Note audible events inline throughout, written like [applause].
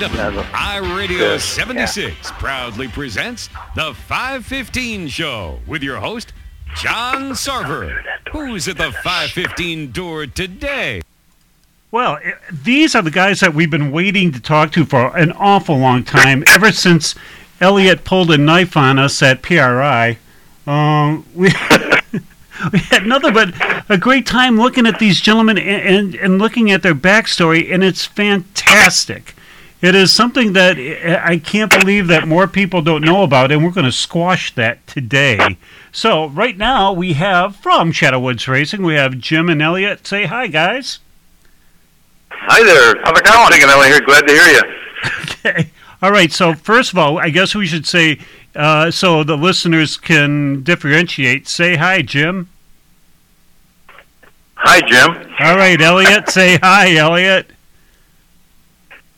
iRadio 76 proudly presents the 515 Show with your host, John Sarver. Who's at the 515 door today? Well, these are the guys that we've been waiting to talk to for an awful long time, ever since Elliot pulled a knife on us at PRI. Um, we, [laughs] we had nothing but a great time looking at these gentlemen and, and, and looking at their backstory, and it's fantastic. It is something that I I can't believe that more people don't know about, and we're going to squash that today. So, right now, we have from Shadowwoods Racing, we have Jim and Elliot. Say hi, guys. Hi there. How's it going? Thinking Ellie here. Glad to hear you. Okay. All right. So first of all, I guess we should say uh, so the listeners can differentiate. Say hi, Jim. Hi, Jim. All right, Elliot. say hi, Elliot.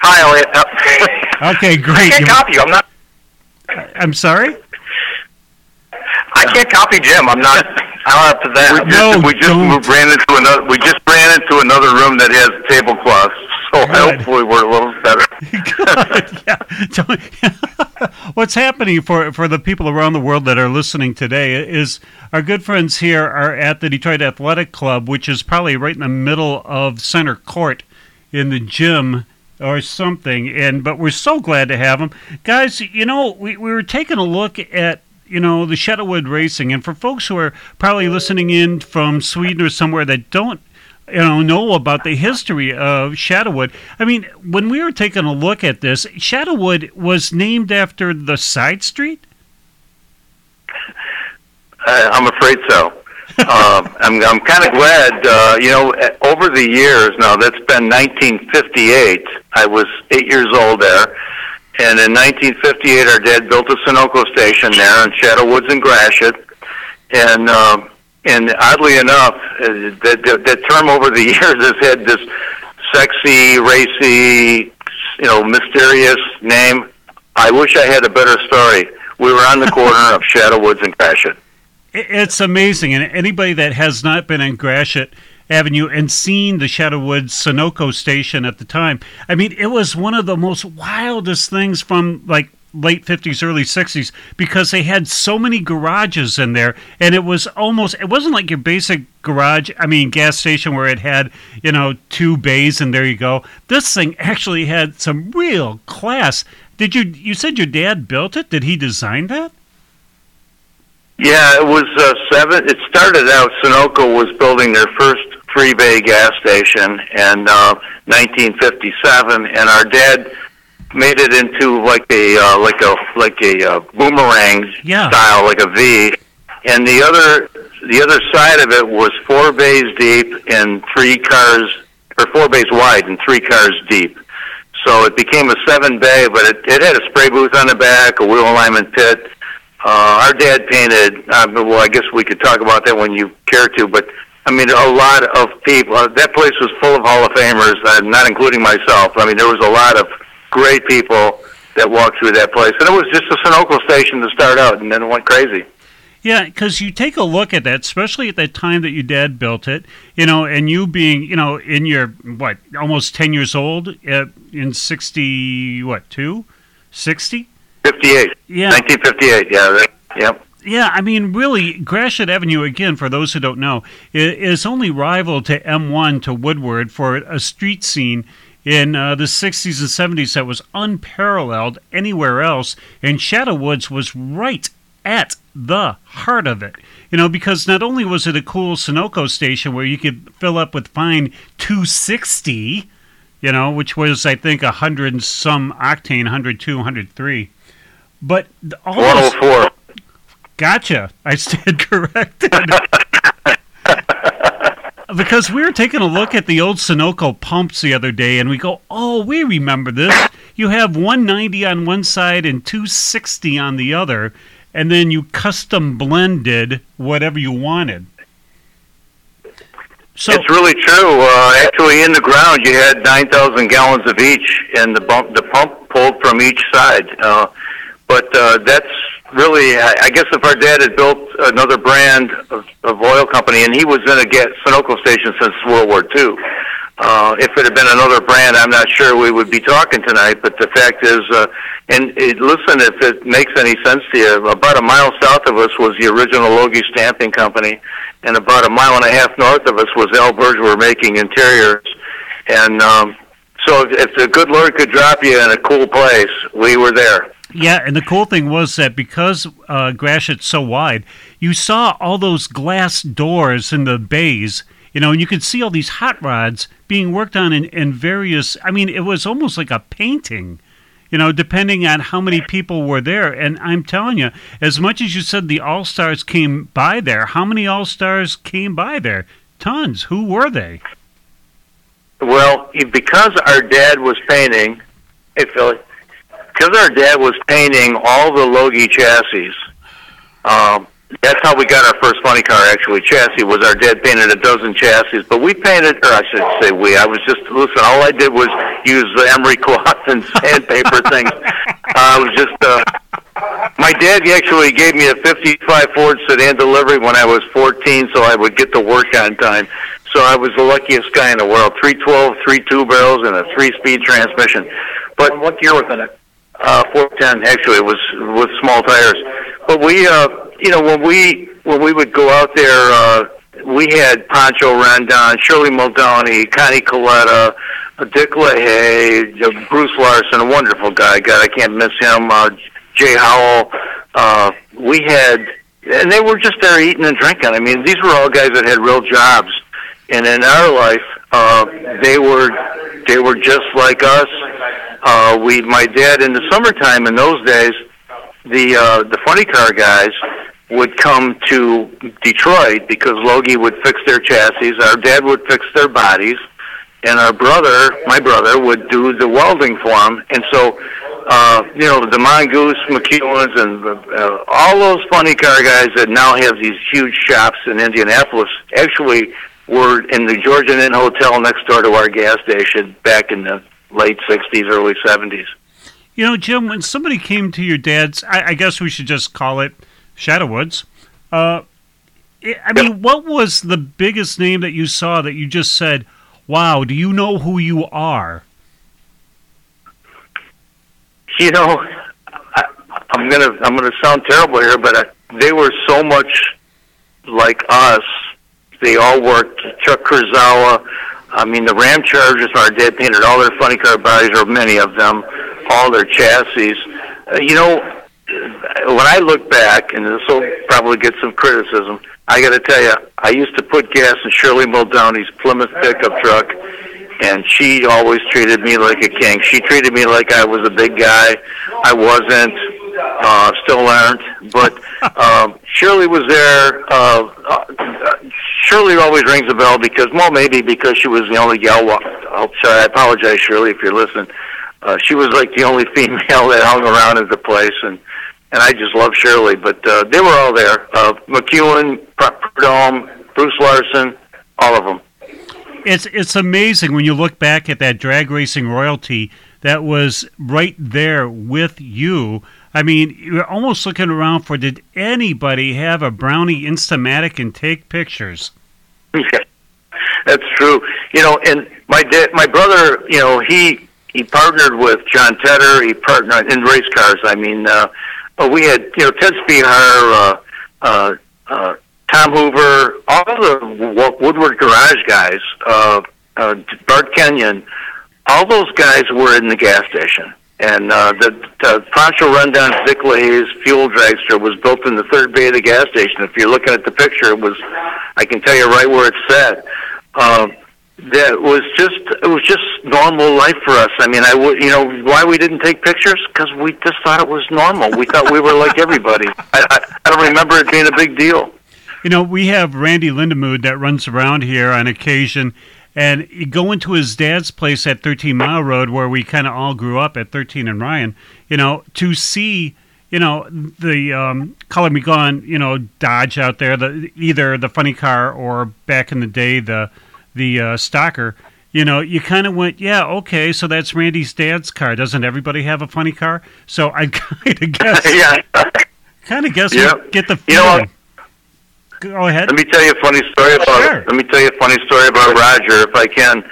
Hi, Elliot. [laughs] Okay, great. I can't You- copy you. I'm not. I'm sorry. I can't copy Jim. I'm not. [laughs] I'm not to that. We No, just, we just don't. ran into another. We just ran into another room that has tablecloths. So Good. hopefully we're a little better. [laughs] Yeah. What's happening for for the people around the world that are listening today is our good friends here are at the Detroit Athletic Club, which is probably right in the middle of center court in the gym or something. And but we're so glad to have them, guys. You know, we we were taking a look at you know the Shadowwood Racing, and for folks who are probably listening in from Sweden or somewhere that don't you know know about the history of Shadowwood. I mean, when we were taking a look at this, Shadowwood was named after the side street. Uh, I'm afraid so. Uh, I'm I'm kind of glad. Uh, you know, uh, over the years now, that's been 1958. I was eight years old there, and in 1958, our dad built a Sunoco station there in Shadow Woods and Gratiot, and uh, and oddly enough, that, that that term over the [laughs] years has had this sexy, racy, you know, mysterious name. I wish I had a better story. We were on the corner of Shadow Woods and Gratiot. It's amazing, and anybody that has not been in Gratiot Avenue and seen the Shadowwood Sunoco station at the time, I mean, it was one of the most wildest things from like late 50s early 60s because they had so many garages in there. And it was almost it wasn't like your basic garage i mean gas station where it had you know two bays and there you go. This thing actually had some real class. Did you you said your dad built it? Did he design that Yeah, it was uh, seven. It started out. Sunoco was building their first three bay gas station in uh, 1957, and our dad made it into like a uh, like a like a uh, boomerang Yeah. style, like a V. And the other the other side of it was four bays deep and three cars, or four bays wide and three cars deep. So it became a seven bay, but it, it had a spray booth on the back, a wheel alignment pit. Uh, our dad painted. Uh, well, I guess we could talk about that when you care to. But I mean, a lot of people. Uh, that place was full of Hall of Famers, uh, not including myself. I mean, there was a lot of great people that walked through that place, and it was just a Sunoco station to start out, and then it went crazy. Yeah, because you take a look at that, especially at that time that your dad built it, you know, and you being, you know, in your what, almost ten years old, uh, in sixty, what, two, sixty 58. Yeah. 1958, yeah. Yep. Yeah, I mean, really, Gratiot Avenue, again, for those who don't know, is only rival to M1 to Woodward for a street scene in uh, the 60s and 70s that was unparalleled anywhere else, and Shadowwoods was right at the heart of it. You know, because not only was it a cool Sunoco station where you could fill up with fine 260, you know, which was, I think, 100 and some octane, 102, 103 but all this- 104. Gotcha. I stand [laughs] corrected. because we were taking a look at the old Sunoco pumps the other day, and we go, "Oh, we remember this. You have 190 on one side and 260 on the other, and then you custom blended whatever you wanted." So it's really true. Uh, actually, in the ground, you had 9,000 gallons of each, and the bump, the pump pulled from each side. Uh, but uh, that's really, I, guess, if our dad had built another brand of, of oil company, and he was in a gas, Sunoco station since World War II, Uh, if it had been another brand, I'm not sure we would be talking tonight. But the fact is, uh, and it, listen, if it makes any sense to you, about a mile south of us was the original Logghe Stamping Company, and about a mile and a half north of us was Al Bergewar making interiors. And um, so, if the good Lord could drop you in a cool place, we were there. Yeah, and the cool thing was that because uh, Gratiot's so wide, you saw all those glass doors in the bays you know, and you could see all these hot rods being worked on in, in various. I mean, it was almost like a painting you know, depending on how many people were there. And I'm telling you, as much as you said the All Stars came by there, how many All Stars came by there? Tons. Who were they? Well, because our dad was painting, hey Philly, because our dad was painting all the Logghe chassis. Um, that's how we got our first funny car. Actually, chassis was our dad painted a dozen chassis, but we painted, or I should say we. I was just listen. All I did was use the emery cloth and [laughs] sandpaper things. I was just. Uh, my dad actually gave me a '55 Ford sedan delivery when I was 14, so I would get to work on time. So I was the luckiest guy in the world. 312, three two barrels, and a three-speed transmission. But what year was in it? Uh, 410. Actually, was with small tires. But we. Uh, you know, when we when we would go out there, uh, we had Pancho Rondon, Shirley Muldowney, Connie Kalitta, Dick LaHaye, uh, Bruce Larson, a wonderful guy. God, I can't miss him. Uh, Jay Howell. Uh, we had, and they were just there eating and drinking. I mean, these were all guys that had real jobs, and in our life, uh, they were they were just like us. Uh, we, my dad, in the summertime in those days, the uh, the funny car guys would come to Detroit because Logghe would fix their chassis, our dad would fix their bodies, and our brother, my brother, would do the welding for them. And so, uh, you know, the Mongoose, McEwen's, and uh, all those funny car guys that now have these huge shops in Indianapolis actually were in the Georgian Inn Hotel next door to our gas station back in the late 60s, early 70s. You know, Jim, when somebody came to your dad's, I, I guess we should just call it Shadow Woods. Uh, I mean, what was the biggest name that you saw that you just said, "Wow, do you know who you are?" You know, I, I'm gonna I'm gonna sound terrible here, but I, they were so much like us. They all worked. Chuck Kurzawa. I mean, the Ram Chargers. Our dad painted all their funny car bodies, or many of them, all their chassis. Uh, you know, when I look back, and this will probably get some criticism, I got to tell you, I used to put gas in Shirley Muldowney's Plymouth pickup truck, and she always treated me like a king. She treated me like I was a big guy. I wasn't, uh, still aren't, but [laughs] um, Shirley was there. Uh, uh, Shirley always rings a bell because, well, maybe because she was the only gal. Oh, sorry, I apologize, Shirley, if you're listening. Uh, she was like the only [laughs] female that hung around at the place, and and I just love Shirley. But uh, they were all there. Uh, McEwen, Prudhomme, Bruce Larson, all of them. It's it's amazing when you look back at that drag racing royalty that was right there with you. I mean, you're almost looking around for did anybody have a Brownie Instamatic and take pictures? [laughs] Yeah, that's true. You know, and my dad, my brother, you know, he he partnered with John Tedder. He partnered in race cars. I mean, uh, we had you know Ted Spehar, uh, uh, uh, Tom Hoover, all the Woodward Garage guys, uh, uh, Bart Kenyon, all those guys were in the gas station. And uh, the, the Rondon Dick LaHaye's fuel dragster was built in the third bay of the gas station. If you're looking at the picture, it was, I can tell you right where it's set. Uh, that was just it was just normal life for us. I mean, I would you know why we didn't take pictures because we just thought it was normal. We thought we were like everybody. I, I, I don't remember it being a big deal. You know, we have Randy Lindamood that runs around here on occasion, and you go into his dad's place at 13 Mile Road, where we kind of all grew up at 13 and Ryan. You know, to see you know the um, color me gone, you know Dodge out there, the either the funny car or back in the day the the uh, Stalker, you know, you kind of went, yeah, okay, so that's Randy's dad's car. Doesn't everybody have a funny car? So I [laughs] kind of guess, [laughs] yeah, kind of guess, yep. get the feeling. You know, Go ahead. Let me tell you a funny story about. Sure. Let me tell you a funny story about Roger, if I can.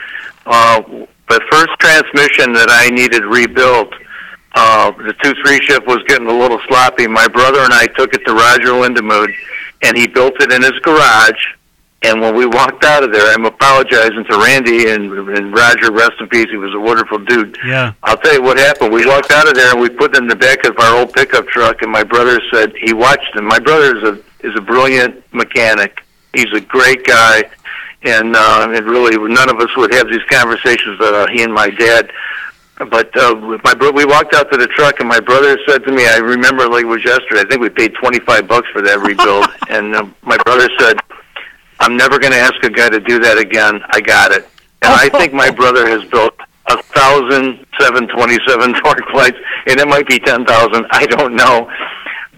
Uh, the first transmission that I needed rebuilt, uh, the two three shift was getting a little sloppy. My brother and I took it to Roger Lindamood, and he built it in his garage. And when we walked out of there, I'm apologizing to Randy and, and Roger. Rest in peace. He was a wonderful dude. Yeah. I'll tell you what happened. We walked out of there and we put it in the back of our old pickup truck. And my brother said he watched him. My brother is a is a brilliant mechanic. He's a great guy, and uh, and really none of us would have these conversations that uh, he and my dad. But uh, my bro- we walked out to the truck, and my brother said to me, "I remember like it was yesterday. I think we paid twenty five bucks for that rebuild." [laughs] and uh, my brother said, "I'm never going to ask a guy to do that again. I got it." And I think my [laughs] brother has built a thousand seven twenty seven [laughs] TorqueFlites, and it might be ten thousand. I don't know,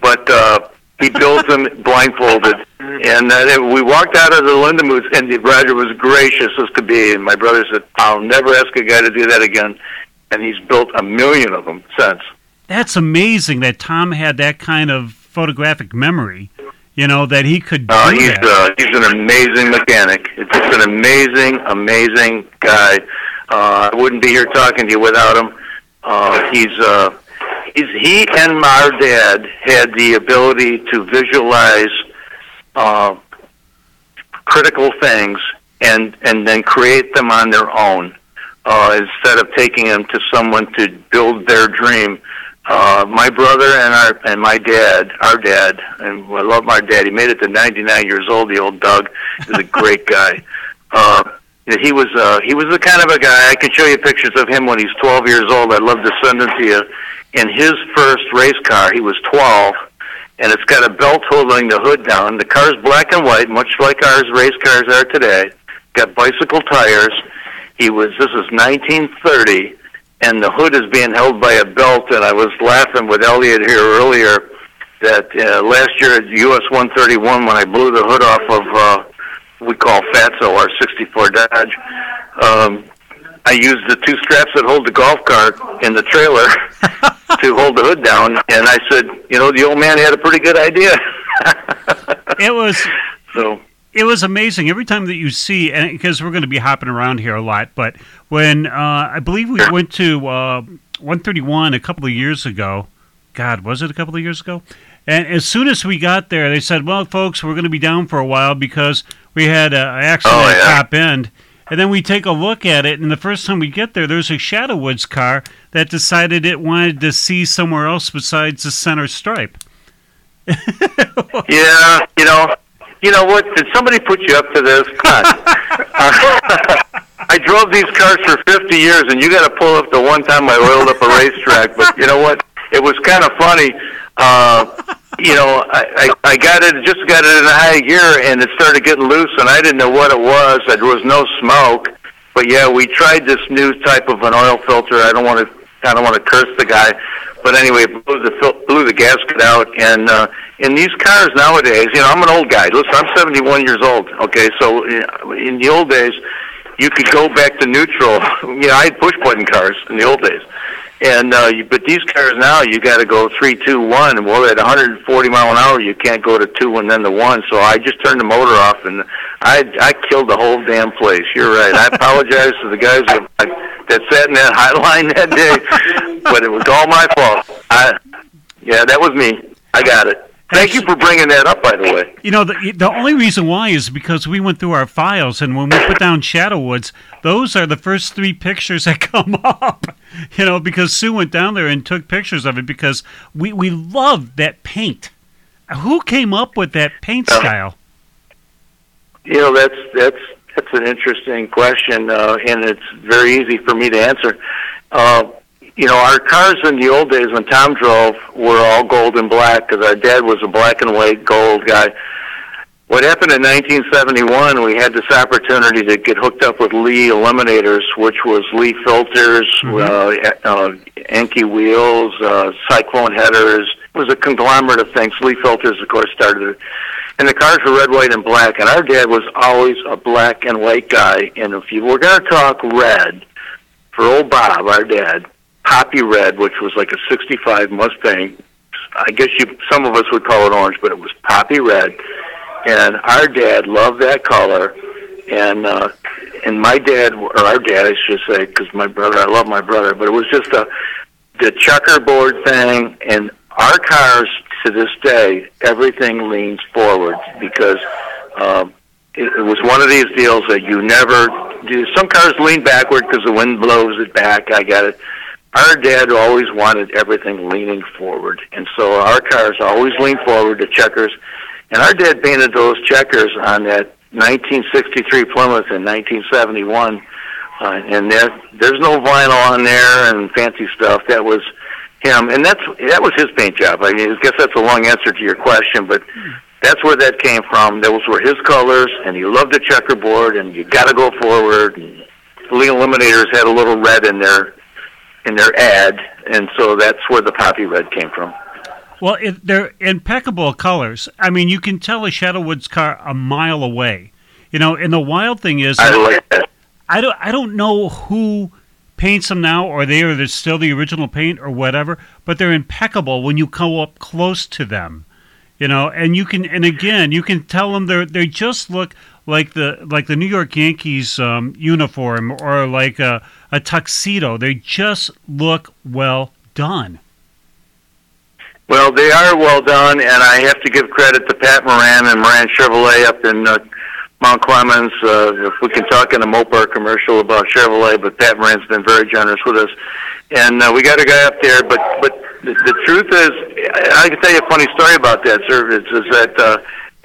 but uh, he built them blindfolded. And uh, we walked out of the Lindamoods, and Roger was gracious as could be. And my brother said, "I'll never ask a guy to do that again." And he's built a million of them since. That's amazing that Tom had that kind of photographic memory. You know that he could do Uh, he's that. uh, he's an amazing mechanic. It's just an amazing, amazing guy. Uh, I wouldn't be here talking to you without him. Uh, he's uh, he's he and our dad had the ability to visualize uh, critical things and and then create them on their own uh, instead of taking them to someone to build their dream. Uh, my brother and our and my dad, our dad, and I love my dad. He made it to 99 years old. The old Doug is a great [laughs] guy. Uh, he was uh, he was the kind of a guy. I can show you pictures of him when he's 12 years old. I'd love to send them to you. In his first race car, he was 12, and it's got a belt holding the hood down. The car's black and white, much like ours race cars are today. Got bicycle tires. He was. This is 1930, and the hood is being held by a belt. And I was laughing with Elliot here earlier that uh, last year at US 131 when I blew the hood off of uh, we call Fatso our 64 Dodge. Um, I used the two straps that hold the golf cart in the trailer [laughs] to hold the hood down, and I said, you know, the old man had a pretty good idea. [laughs] It was [laughs] so it was amazing. Every time that you see and because we're going to be hopping around here a lot but when uh, i believe we went to uh, 131 a couple of years ago. God was it a couple of years ago? And as soon as we got there they said well folks we're going to be down for a while because we had an accident Oh, at yeah. top end and then we take a look at it and the first time we get there there's a shadow woods car that decided it wanted to see somewhere else besides the center stripe yeah, you know, you know what? Did somebody put you up to this? [laughs] [laughs] I drove these cars for 50 years, and you got to pull up the one time I oiled up a racetrack. But you know what? It was kind of funny. Uh, you know, I, I I got it, just got it in a high gear, and it started getting loose, and I didn't know what it was. There was no smoke, but yeah, we tried this new type of an oil filter. I don't want to, I don't want to curse the guy, but anyway, it blew the fil- blew the gasket out, and uh, in these cars nowadays, you know, I'm an old guy. Listen, I'm 71 years old. Okay, so in the old days, you could go back to neutral. [laughs] You know, I had push button cars in the old days. And uh, you, but these cars now, you got to go three, two, one. Well, at 140 mile an hour, you can't go to two and then to one. So I just turned the motor off, and I I killed the whole damn place. You're right. I apologize to the guys that, that sat in that hotline [laughs] that day, but it was all my fault. I yeah, that was me. I got it. Thank you for bringing that up, by the way. You know, the, the only reason why is because we went through our files, and when we put down Shadow Woods, those are the first three pictures that [laughs] come up. You know, because Sue went down there and took pictures of it because we, we loved that paint. Who came up with that paint style? You know, that's that's that's an interesting question, uh, and it's very easy for me to answer. Uh, you know, our cars in the old days when Tom drove were all gold and black because our dad was a black and white gold guy. What happened in 1971, we had this opportunity to get hooked up with Lee Eliminators, which was Lee filters, uh, uh, Enki wheels, uh, Cyclone headers. It was a conglomerate of things. Lee filters, of course, started it. And the cars were red, white, and black. And our dad was always a black and white guy. And if you were going to talk red, for old Bob, our dad, Poppy Red, which was like a 65 Mustang. I guess you some of us would call it orange, but it was Poppy Red. And our dad loved that color. And uh, and my dad or our dad, I should say, because my brother, I love my brother, but it was just a the checkerboard thing, and our cars to this day, everything leans forward because um, it, it was one of these deals that you never do. Some cars lean backward because the wind blows it back. I got it. Our dad always wanted everything leaning forward, and so our cars always lean forward. The checkers, and our dad painted those checkers on that 1963 Plymouth in 1971. Uh, and there, there's no vinyl on there and fancy stuff. That was him, and that's that was his paint job. I mean, I guess that's a long answer to your question, but that's where that came from. Those were his colors, and he loved the checkerboard, and you got to go forward. And the Legal Eliminators had a little red in their in their ad, and so that's where the poppy red came from. Well, it, they're impeccable colors. I mean, you can tell a Shadow Woods car a mile away. You know, and the wild thing is, I like that. I don't, I don't know who paints them now, or they or are still the original paint or whatever, but they're impeccable when you come up close to them. You know, and you can, and again, you can tell them they they just look like the like the New York Yankees um, uniform or like a, a tuxedo. They just look well done. Well, they are well done, and I have to give credit to Pat Moran and Moran Chevrolet up in uh, Mount Clemens. Uh, if we can talk in a Mopar commercial about Chevrolet, but Pat Moran's been very generous with us, and uh, we got a guy up there. But but the, the truth is, I can tell you a funny story about that, service—is is that uh,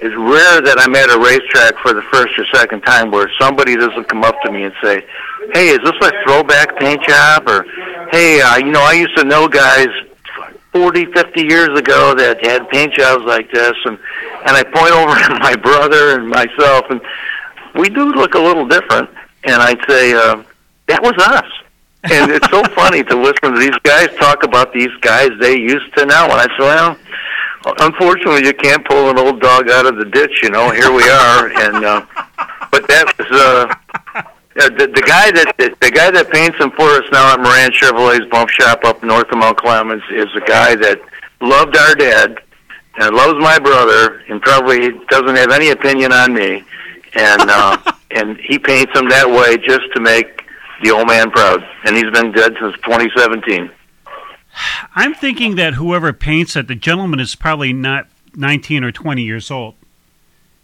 it's rare that I'm at a racetrack for the first or second time where somebody doesn't come up to me and say, "Hey, is this a throwback paint job?" or "Hey, uh, you know, I used to know guys 40, 50 years ago that had paint jobs like this, and and I point [laughs] over at my brother and myself, and we do look a little different. And I'd say uh, that was us. And it's so [laughs] funny to listen to these guys talk about these guys they used to know. And I said, well, unfortunately, you can't pull an old dog out of the ditch. You know, here we are. And uh, but that was. Uh, uh, the, the guy that the, the guy that paints them for us now at Moran Chevrolet's bump shop up north of Mount Clemens is a guy that loved our dad and loves my brother and probably doesn't have any opinion on me and uh [laughs] and he paints them that way just to make the old man proud and he's been dead since 2017 I'm thinking that whoever paints it, the gentleman is probably not 19 or 20 years old.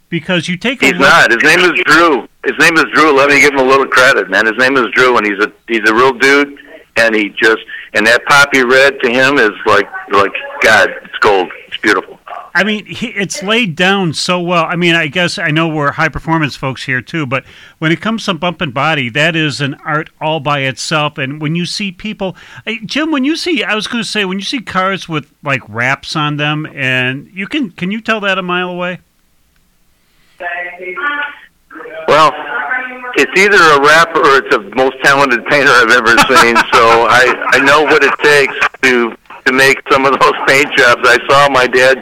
Because you take a he's look, not. His name is drew. His name is drew. Let me give him a little credit man. His name is drew and he's a he's a real dude and he just and that poppy red to him is like like god it's gold. It's beautiful I mean, he, it's laid down so well. I mean, I guess I know we're high performance folks here too, but when it comes to bump and body, that is an art all by itself. And when you see people, Jim, when you see, I was going to say, when you see cars with like wraps on them, and you can, can you tell that a mile away? Well, it's either a rapper or it's the most talented painter I've ever seen. [laughs] so I I know what it takes to to make some of those paint jobs. I saw my dad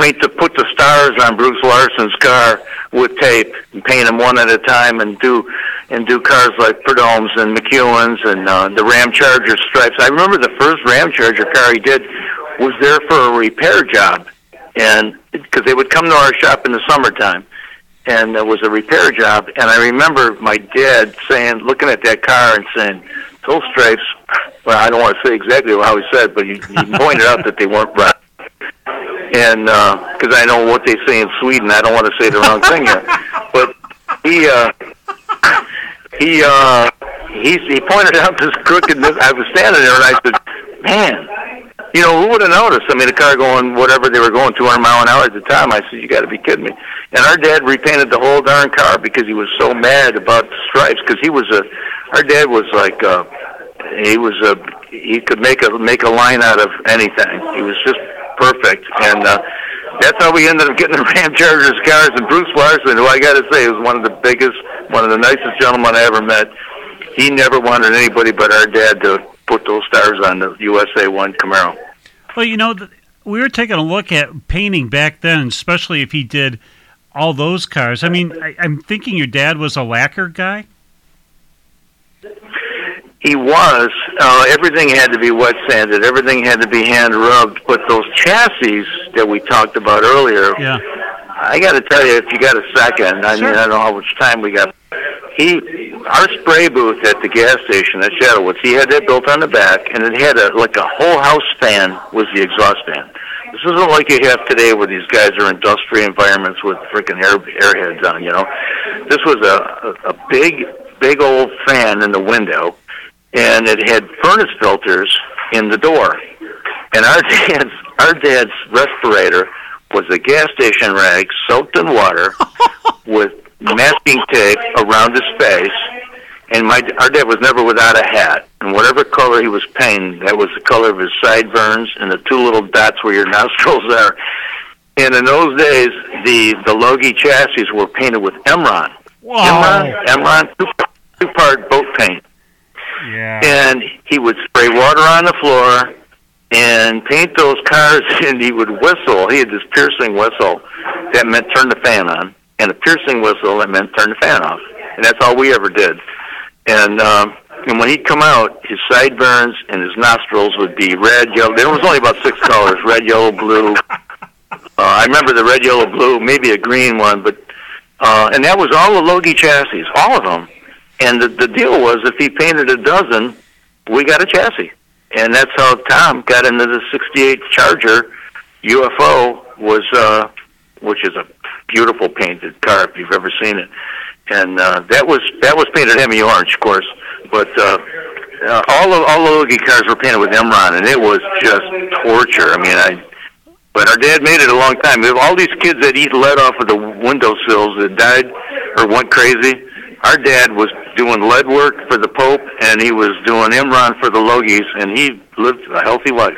paint to put the stars on Bruce Larson's car with tape and paint them one at a time and do and do cars like Prudhomme's and McEwen's and uh, the Ram Charger stripes. I remember the first Ram Charger car he did was there for a repair job, and because they would come to our shop in the summertime and it was a repair job. And I remember my dad saying, looking at that car and saying, "Those stripes." Well, I don't want to say exactly how he said, but he, he pointed out that they weren't right. And because I know what they say in Sweden, I don't want to say the wrong thing here. [laughs] But he uh, he uh, he he pointed out this crookedness. I was standing there and I said, "Man." You know, who would have noticed? I mean, the car going whatever they were going, 200 mile an hour at the time. I said, "You got to be kidding me!" And our dad repainted the whole darn car because he was so mad about the stripes. Because he was a, our dad was like, uh, he was a, he could make a make a line out of anything. He was just perfect, and uh, that's how we ended up getting the [laughs] Ram Chargers cars. And Bruce Larson, who I got to say was one of the biggest, one of the nicest gentlemen I ever met. He never wanted anybody but our dad to put those stars on the USA One Camaro. Well, you know, we were taking a look at painting back then, especially if he did all those cars. I mean, I, I'm thinking your dad was a lacquer guy. He was. Uh, everything had to be wet sanded. Everything had to be hand rubbed. But those chassis that we talked about earlier, Yeah. I got to tell you, if you got a second, I Sure. mean, I don't know how much time we got. He our spray booth at the gas station at Shadowwoods. He had that built on the back, and it had a like a whole house fan was the exhaust fan. This isn't like you have today, where these guys are industrial environments with freaking air airheads on. You know, this was a a, a big big old fan in the window, and it had furnace filters in the door. And our [laughs] dad's our dad's respirator was a gas station rag soaked in water [laughs] with masking tape around his face. And my our dad was never without a hat, and whatever color he was painting, that was the color of his sideburns and the two little dots where your [laughs] nostrils are. And in those days, the the Logghe chassis were painted with Imron. Wow. Imron, Imron two, two part boat paint Yeah. and he would spray water on the floor and paint those cars [laughs] and he would whistle. He had this piercing whistle that meant turn the fan on. And a piercing whistle that meant turn the fan off. And that's all we ever did. And um and when he'd come out his sideburns and his nostrils would be red yellow. There was only about six [laughs] colors red yellow blue. Uh, i remember the red yellow blue maybe a green one but uh and that was all the Logghe chassis all of them and the, the deal was if he painted a dozen, we got a chassis. And that's how Tom got into the 68 Charger UFO was, uh, which is a beautiful painted car if you've ever seen it. And, uh, that was, that was painted Hemi orange, of course. But, uh, uh, all of, all the Logghe cars were painted with Imron and it was just torture. I mean, I, but our dad made it a long time. We have all these kids that eat lead off of the windowsills that died or went crazy. Our dad was doing lead work for the Pope, and he was doing Imron for the Logghes, and he lived a healthy life.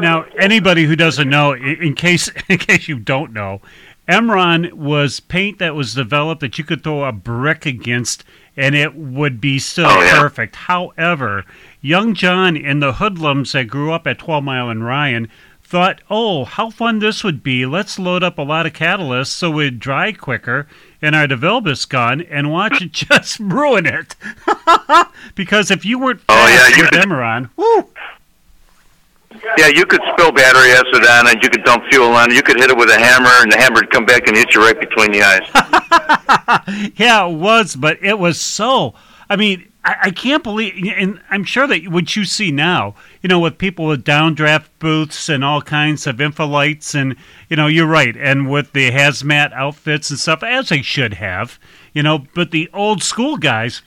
Now, anybody who doesn't know, in case [laughs] in case you don't know, Imron was paint that was developed that you could throw a brick against and it would be still Oh, yeah. perfect. However, young John and the hoodlums that grew up at 12 Mile and Ryan thought, "Oh, how fun this would be. Let's load up a lot of catalysts so it'd dry quicker in our DeVilbiss gun and watch it [laughs] just ruin it." [laughs] because if you weren't Oh, yeah, fast you with could- Imron, [laughs] whoo, Yeah, you could spill battery acid on it. You could dump fuel on it. You could hit it with a hammer, and the hammer would come back and hit you right between the eyes. Yeah, it was, but it was so. I mean, I, I can't believe, and I'm sure that what you see now, you know, with people with downdraft booths and all kinds of infolites, and you know, you're right, and with the hazmat outfits and stuff, as they should have, you know. But the old school guys,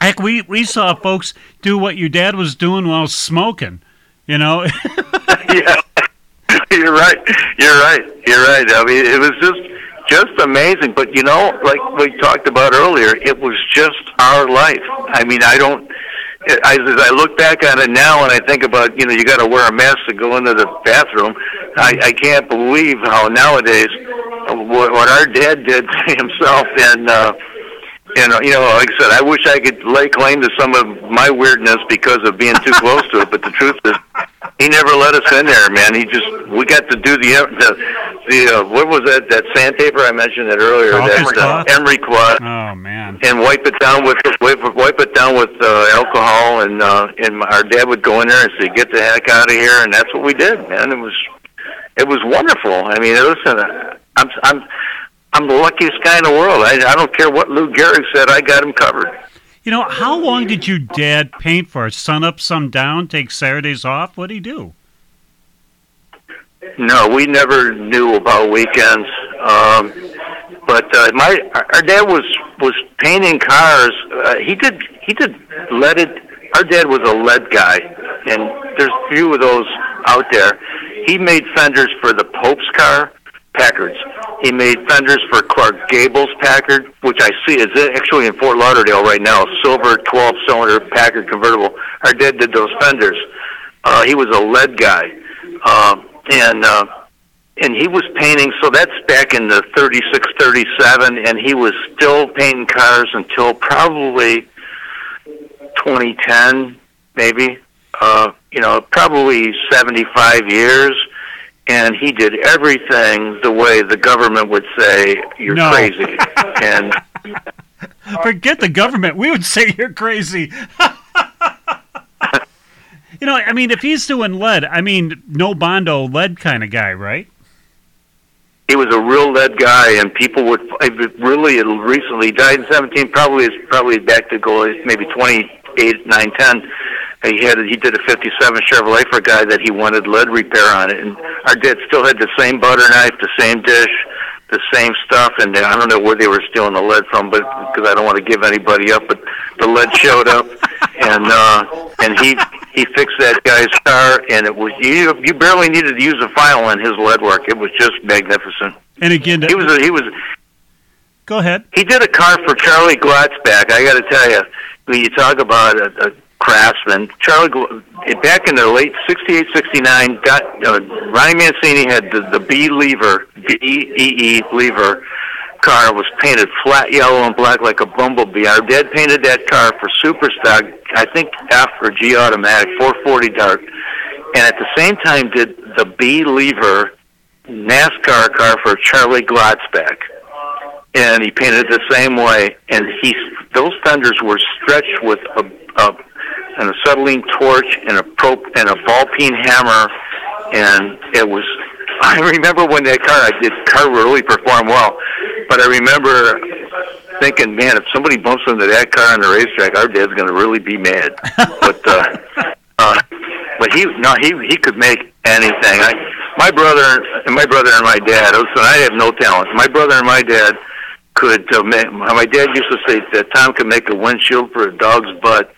heck, we we saw folks do what your dad was doing while smoking, you know. [laughs] [laughs] yeah, you're right. You're right. You're right. I mean, it was just just amazing. But you know, like we talked about earlier, it was just our life. I mean, I don't. As, as I look back on it now, and I think about you know, you got to wear a mask to go into the bathroom. I, I can't believe how nowadays what, what our dad did [laughs] to himself and. uh and uh, you know, like I said, I wish I could lay claim to some of my weirdness because of being too close to it. But the truth is, he never let us in there, man. He just we got to do the the the uh, what was that that sandpaper I mentioned it earlier that uh, emery cloth oh man. and wipe it down with wipe, wipe it down with uh, alcohol and uh, and our dad would go in there and say get the heck out of here and that's what we did man it was it was wonderful I mean listen uh, I'm I'm I'm the luckiest guy in the world I I don't care what Lou Gehrig said I got him covered You know, how long did your dad paint for? Sun up, sun down, take Saturdays off? What did he do? No, we never knew about weekends. Um, but uh, my our dad was was painting cars. Uh, he did he did leaded. Our dad was a lead guy, and there's few of those out there. He made fenders for the Pope's car, Packards. He made fenders for Clark Gable's Packard, which I see is actually in Fort Lauderdale right now. Silver 12-cylinder Packard convertible. Our dad did those fenders. Uh, he was a lead guy. Um, and uh, and he was painting. So that's back in the 36, 37, and he was still painting cars until probably 2010, maybe. Uh, you know, probably 75 years. And he did everything the way the government would say you're No. crazy. and [laughs] Forget the government. We would say you're crazy. [laughs] you know, I mean, if he's doing lead, I mean, no Bondo lead kind of guy, right? he was a real lead guy, and people would really recently died in 17. Probably is probably back to go maybe 28, 9, 10. He had he did a 57 Chevrolet for a guy that he wanted lead repair on it, and our dad still had the same butter knife, the same dish, the same stuff, and I don't know where they were stealing the lead from, but because I don't want to give anybody up, but the lead showed up, and uh, and he he fixed that guy's car, and it was you you barely needed to use a file on his lead work. It was just magnificent. And again, he was a, he was. Go ahead. He did a car for Charlie Glotzbach. I got to tell you, when you talk about a, a craftsman, Charlie back in the late '68, '69, got uh, Ronnie Mancini had the, the B lever, B E E lever car was painted flat yellow and black like a bumblebee. Our dad painted that car for Superstock, I think after G Automatic 440 Dark, and at the same time did the B lever NASCAR car for Charlie Glotzbach. And he painted it the same way, and he those fenders were stretched with a, a an acetylene torch and a pro and a ball peen hammer, and it was. [laughs] I remember when that car, I did car really performed well, but I remember thinking, man, if somebody bumps into that car on the racetrack, our dad's going to really be mad. [laughs] but uh, uh, but he no, he he could make anything. I my brother and my brother and my dad. Listen, I have no talent. My brother and my dad could uh, make. My dad used to say that Tom could make a windshield for a dog's butt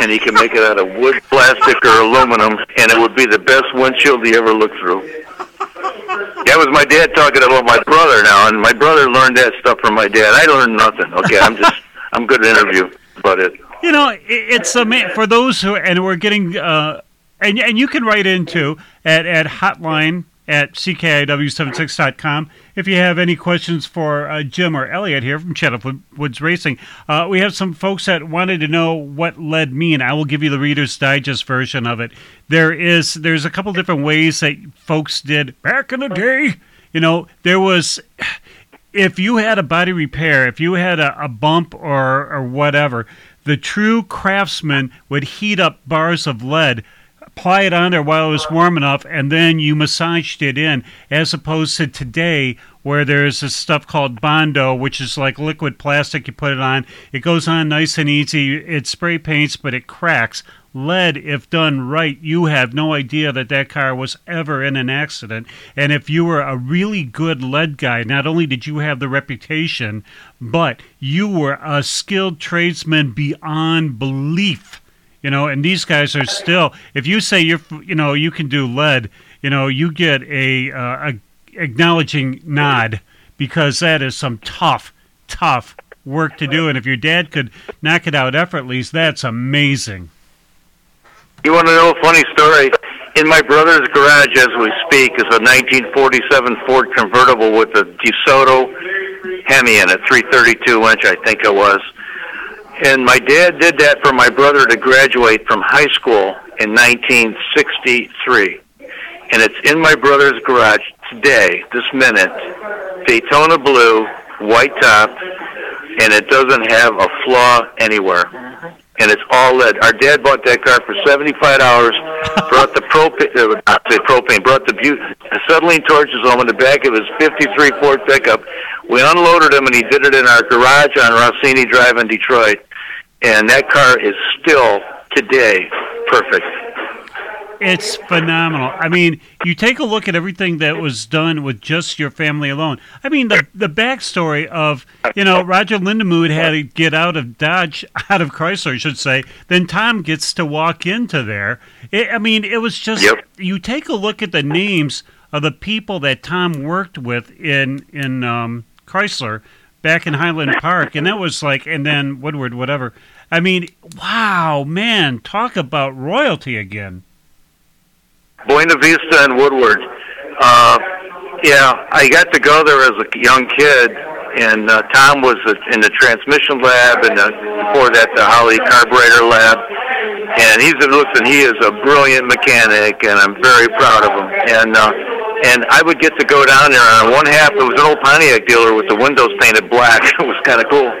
and he can make it out of wood, plastic, or aluminum, and it would be the best windshield he ever looked through. That was my dad talking about my brother now, and my brother learned that stuff from my dad. I learned nothing. Okay, I'm just I'm good at interview, but it. You know, it's a for those who and we're getting uh, and and you can write into at at hotline at ckiw76.com. If you have any questions for uh, Jim or Elliot here from Shadow Woods Racing, uh, we have some folks that wanted to know what lead mean. I will give you the Reader's Digest version of it. There is there's a couple different ways that folks did back in the day. You know, there was if you had a body repair, if you had a, a bump or or whatever, the true craftsman would heat up bars of lead apply it on there while it was warm enough, and then you massaged it in, as opposed to today where there's this stuff called Bondo, which is like liquid plastic. You put it on, it goes on nice and easy. It spray paints, but it cracks. Lead, if done right, you have no idea that that car was ever in an accident. And if you were a really good lead guy, not only did you have the reputation, but you were a skilled tradesman beyond belief you know, and these guys are still. If you say you're, you know, you can do lead, you know, you get a, uh, a acknowledging nod because that is some tough, tough work to do. And if your dad could knock it out effortlessly, that's amazing. You want to know a funny story? In my brother's garage, as we speak, is a 1947 Ford convertible with a DeSoto Hemi in it, 332 inch, I think it was. And my dad did that for my brother to graduate from high school in 1963. And it's in my brother's garage today, this minute, Daytona blue, white top, and it doesn't have a flaw anywhere. And it's all lead. Our dad bought that car for seventy-five dollars. brought the propane, uh, not the propane, brought the but- acetylene torches home in the back of his '53 Ford pickup. We unloaded him, and he did it in our garage on Rossini Drive in Detroit and that car is still today perfect. It's phenomenal. I mean, you take a look at everything that was done with just your family alone. I mean, the the backstory of you know Roger Lindamood had to get out of Dodge, [laughs] out of Chrysler, I should say. Then Tom gets to walk into there. It, I mean, it was just yep. you take a look at the names of the people that Tom worked with in in um, Chrysler back in Highland Park, and that was like, and then Woodward, whatever. I mean, wow, man, talk about royalty again. Buena Vista and Woodward. Uh, yeah, I got to go there as a young kid, and uh, Tom was in the transmission lab, and uh, before that, the Holley carburetor lab. And he's listen. He is a brilliant mechanic, and I'm very proud of him. And uh, and I would get to go down there. On one half, it was an old Pontiac dealer with the windows painted black. [laughs] it was kind of cool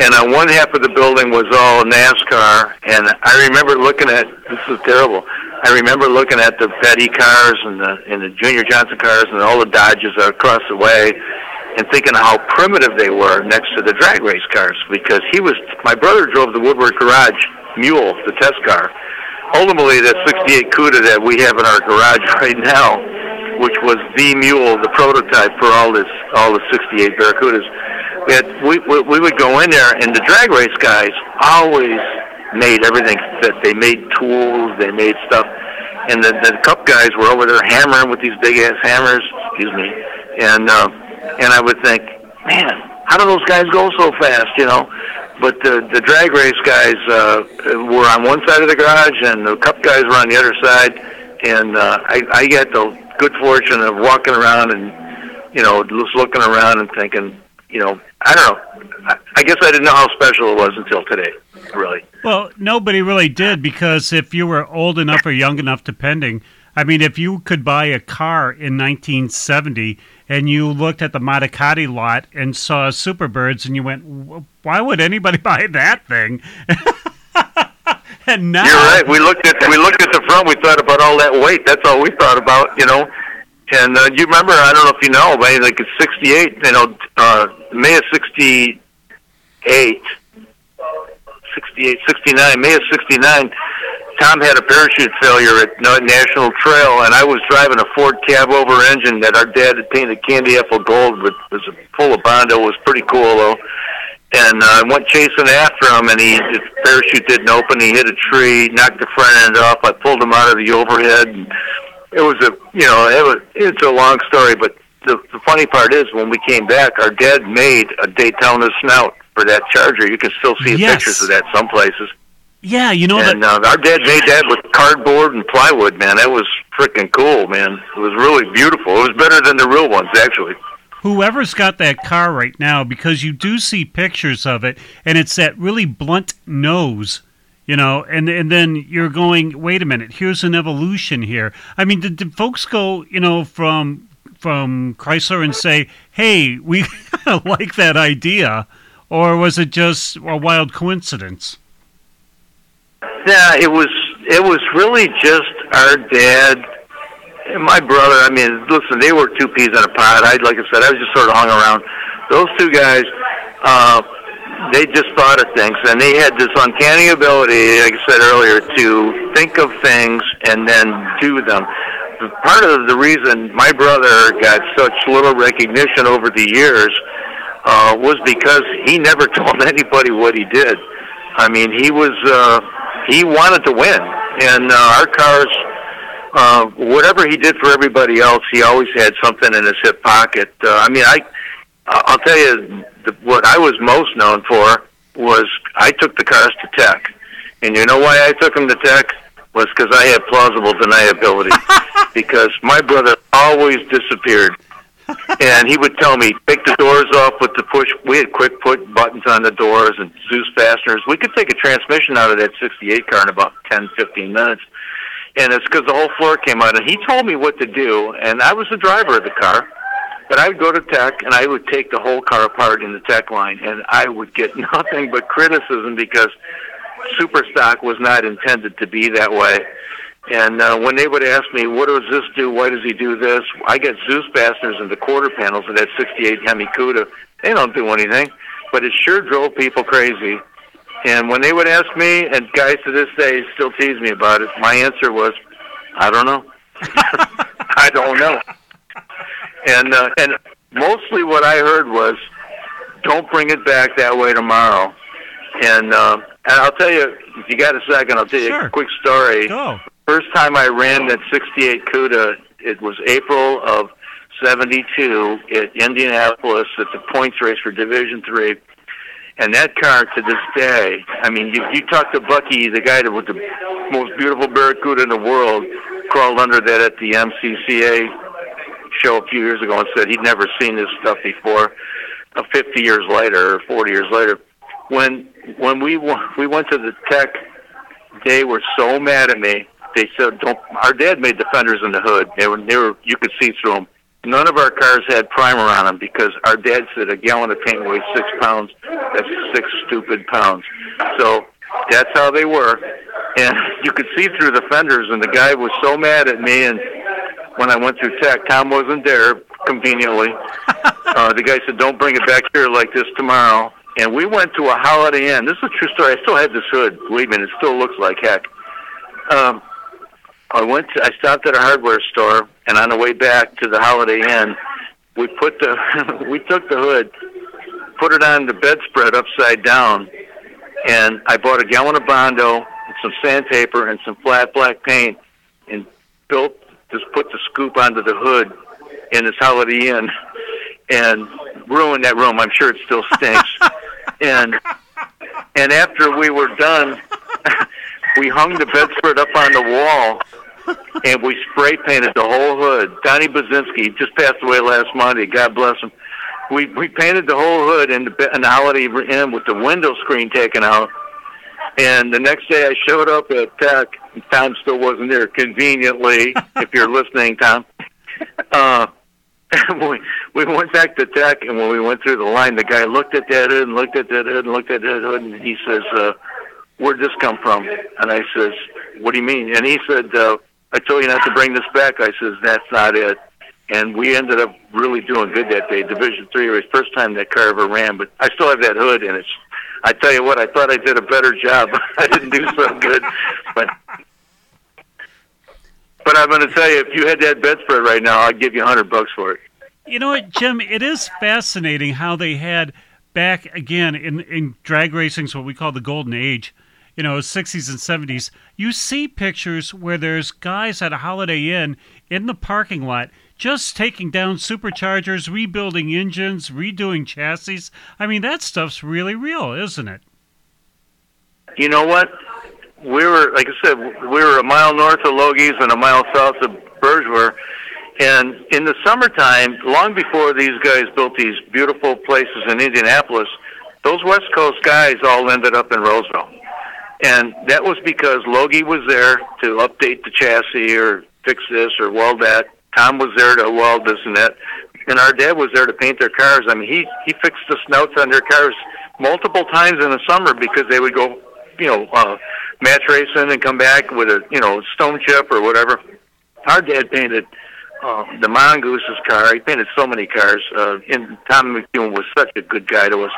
and on one half of the building was all NASCAR, and I remember looking at this is terrible. I remember looking at the Petty cars and the and the Junior Johnson cars and all the Dodges across the way, and thinking how primitive they were next to the drag race cars. Because he was, my brother drove the Woodward Garage Mule, the test car. Ultimately, that '68 Cuda that we have in our garage [laughs] right now, which was the mule, the prototype for all this, all the '68 Barracudas. We, had, we we we would go in there, and the drag race guys always made everything fit. They made tools, they made stuff, and the the cup guys were over there hammering with these big ass hammers. Excuse me, and uh, and I would think, man, how do those guys go so fast? You know, but the the drag race guys uh, were on one side of the garage, and the cup guys were on the other side. And uh, I I got the good fortune of walking around and you know just looking around and thinking, you know, I don't know. I, I guess I didn't know how special it was until today. Really. Well, nobody really did because if you were old enough or young enough, depending, I mean, if you could buy a car in 1970 and you looked at the Modicati lot and saw Superbirds and you went, why would anybody [laughs] buy that thing? [laughs] [laughs] and now You're right. We looked at we looked at the front. We thought about all that weight. That's all we thought about. You know. And uh, you remember? I don't know if you know, but like it's '68. You know, uh, May of '68. 68, 69, May of 69, Tom had a parachute failure at Na- National Trail, and I was driving a Ford cab over engine that our dad had painted candy apple gold with was full of Bondo. It was pretty cool though. And uh, I went chasing after him, and he his parachute didn't open. He hit a tree, knocked the front end off. I pulled him out of the overhead. And it was a you know it was it's a long story, but the, the funny part is when we came back, our dad made a Daytona snout for that Charger. You can still see Yes. pictures of that some places. yeah, you know And that uh, our dad made that with cardboard and plywood, man. That was freaking cool, man. It was really beautiful. It was better than the real ones, actually. Whoever's got that car right now, because you do see pictures of it, and it's that really blunt nose, you know, and and then you're going, wait a minute, here's an evolution here. I mean, did, did folks go, you know, from from Chrysler and say, hey, we [laughs] like that idea, or was it just a wild coincidence? Yeah, it was. It was really just our dad my brother. I mean, listen, they were two peas in a pod. I, like I said, I was just sort of hung around. Those two guys, uh, they just thought of things, and they had this uncanny ability, like I said earlier, to think of things and then do them. Part of the reason my brother got such little recognition over the years uh, was because he never [laughs] told anybody what he did. I mean, he was uh, he wanted to win, and uh, our cars, uh, whatever he did for everybody else, he always had something in his hip pocket. Uh, I mean, I I'll tell you the, what I was most known for was I took the cars to tech, and you know why I took them to tech was because I had plausible deniability. [laughs] because my brother always disappeared and he would tell me, take the doors off with the push. We had quick put buttons on the doors and Dzus fasteners. We could take a transmission out of that 68 car in about 10, 15 minutes. And it's because the whole floor came out. And he told me what to do, and I was the driver of the car. But I would go to tech, and I would take the whole car apart in the tech line, and I would get [laughs] nothing but criticism because super stock was not intended to be that way. And uh, when they would ask me, what does this do? Why does he do this? I get Dzus fasteners in the quarter panels of that 68 Hemi Cuda. They don't do anything, but it sure drove people crazy. And when they would ask me, and guys to this day still tease me about it, my answer was, I don't know. [laughs] I don't know. And uh, and mostly what I heard was, don't bring it back that way tomorrow. And uh, and I'll tell you, if you got a second, I'll tell you Sure. a quick story Go. first time I ran that 68 CUDA, it was April of 72 at Indianapolis at the points race for Division Three. And that car to this day, I mean, you, you talk to Bucky, the guy that was the most beautiful Barracuda in the world, crawled under that at the MCCA show a few years ago and said he'd never seen this stuff before. Uh, 50 years later, or 40 years later, when when we we went to the tech they were so mad at me. They said, "Don't." Our dad made the fenders in the hood. They were, they were. You could see through them. None of our cars had primer on them because our dad said a gallon of paint weighs six pounds. That's six stupid pounds. So that's how they were. and [laughs] you could see through the fenders. And the guy was so mad at me. And when I went through tech, Tom wasn't there conveniently. [laughs] uh, the guy said, "Don't bring it back here like this tomorrow." And we went to a Holiday Inn. This is a true story. I still have this hood. Believe me, it still looks like heck. Um, I went. To, I stopped at a hardware store, and on the way back to the Holiday Inn, we put the [laughs] we took the hood, put it on the bedspread upside down, and I bought a gallon of Bondo, and some sandpaper, and some flat black paint, and built just put the scoop onto the hood in this Holiday Inn, and ruined that room. I'm sure it still stinks. [laughs] and and after we were done, [laughs] we hung the bedspread up on the wall and we spray painted the whole hood. Donnie Bazinski just passed away last Monday. God bless him. We we painted the whole hood in the, in the Holiday Inn with the window screen taken out. And the next day I showed up at Tech. And Tom still wasn't there. Conveniently, [laughs] if you're listening, Tom. Uh, [laughs] we we went back to Tech, and when we went through the line, the guy looked at that hood and looked at that hood and looked at that hood, and he says, uh, "Where'd this come from?" And I says, "What do you mean?" And he said, uh, "I told you not to bring this back." I says, "That's not it." And we ended up really doing good that day. Division three was first time that car ever ran, but I still have that hood, and it's. I tell you what, I thought I did a better job. [laughs] I didn't do so good, but but I'm going to tell you, if you had that bedspread right now, I'd give you a hundred bucks for it. You know what, Jim? It is fascinating how they had back again in in drag racing's what we call the golden age. You know, 60s and 70s. You see pictures where there's guys at a Holiday Inn in the parking lot just taking down superchargers, rebuilding engines, redoing chassis. I mean, that stuff's really real, isn't it? You know what? we were, like I said, we were a mile north of Logghe's and a mile south of Bergewar. And in the summertime, long before these guys built these beautiful places in Indianapolis, those West Coast guys all ended up in Roseville. And that was because Logghe was there to update the chassis or fix this or weld that. Tom was there to weld this and that. And our dad was there to paint their cars. I mean, he, he fixed the snouts on their cars multiple times in the summer because they would go, you know, uh, match racing and come back with a you know stone chip or whatever. Our dad painted uh, the Mongoose's car. He painted so many cars. Uh, and Tom McEwen was such a good guy to us.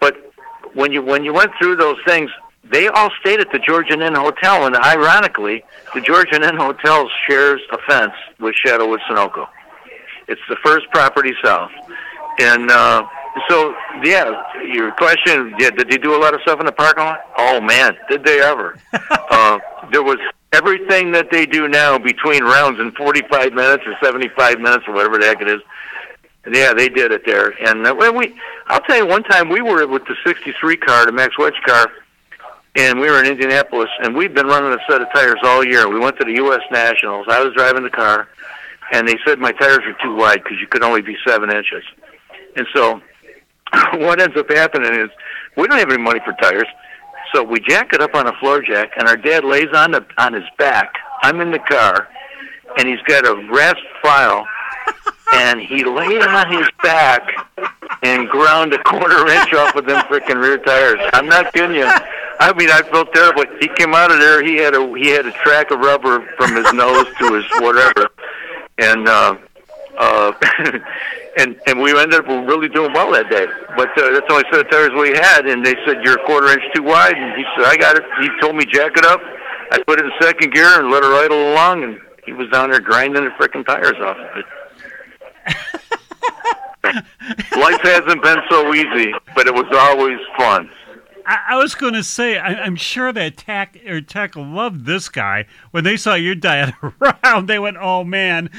But when you when you went through those things, they all stayed at the Georgian Inn Hotel, and ironically, the Georgian Inn Hotel shares a fence with Shadowwood Sunoco. It's the first property south, and uh, so yeah, your question: yeah, Did they do a lot of stuff in the parking lot? Oh man, did they ever? [laughs] uh, there was everything that they do now between rounds in 45 minutes or 75 minutes or whatever the heck it is. Yeah, they did it there. And uh, well, we, I'll tell you, one time we were with the '63 car, the Max Wedge car, and we were in Indianapolis, and we'd been running a set of tires all year. We went to the U.S. Nationals. I was driving the car, and they said my tires were too wide because you could only be seven inches. And so [laughs] what ends up happening is we don't have any money for tires, so we jack it up on a floor jack, and our dad lays on the on his back. I'm in the car, and he's got a rasp file, [laughs] and he laid on his back and ground a quarter inch off of them freaking rear tires. I'm not kidding you. I mean, I felt terrible. He came out of there. He had a he had a track of rubber from his [laughs] nose to his whatever, and uh, uh, [laughs] and and we ended up really doing well that day. But uh, that's the only set of tires we had, and they said you're a quarter inch too wide. And he said I got it. He told me jack it up. I put it in second gear and let it idle along, and he was down there grinding the freaking tires off of it. [laughs] Life hasn't been so easy, but it was always fun. I, I was going to say, I, am sure that Tech or Tech loved this guy when they saw your dad [laughs] around. They went, "Oh man."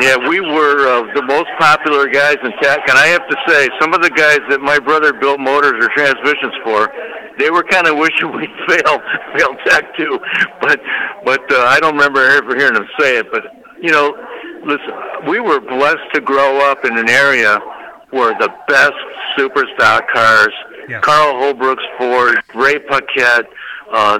Yeah, we were uh, the most popular guys in tech, and I have to say, some of the guys that my brother built motors or transmissions for, they were kind of wishing [laughs] we'd fail, fail tech too. But, but uh, I don't remember ever hearing them say it. But you know, listen, we were blessed to grow up in an area where the best super stock cars, yeah. Carl Holbrook's Ford, Ray Paquette, uh,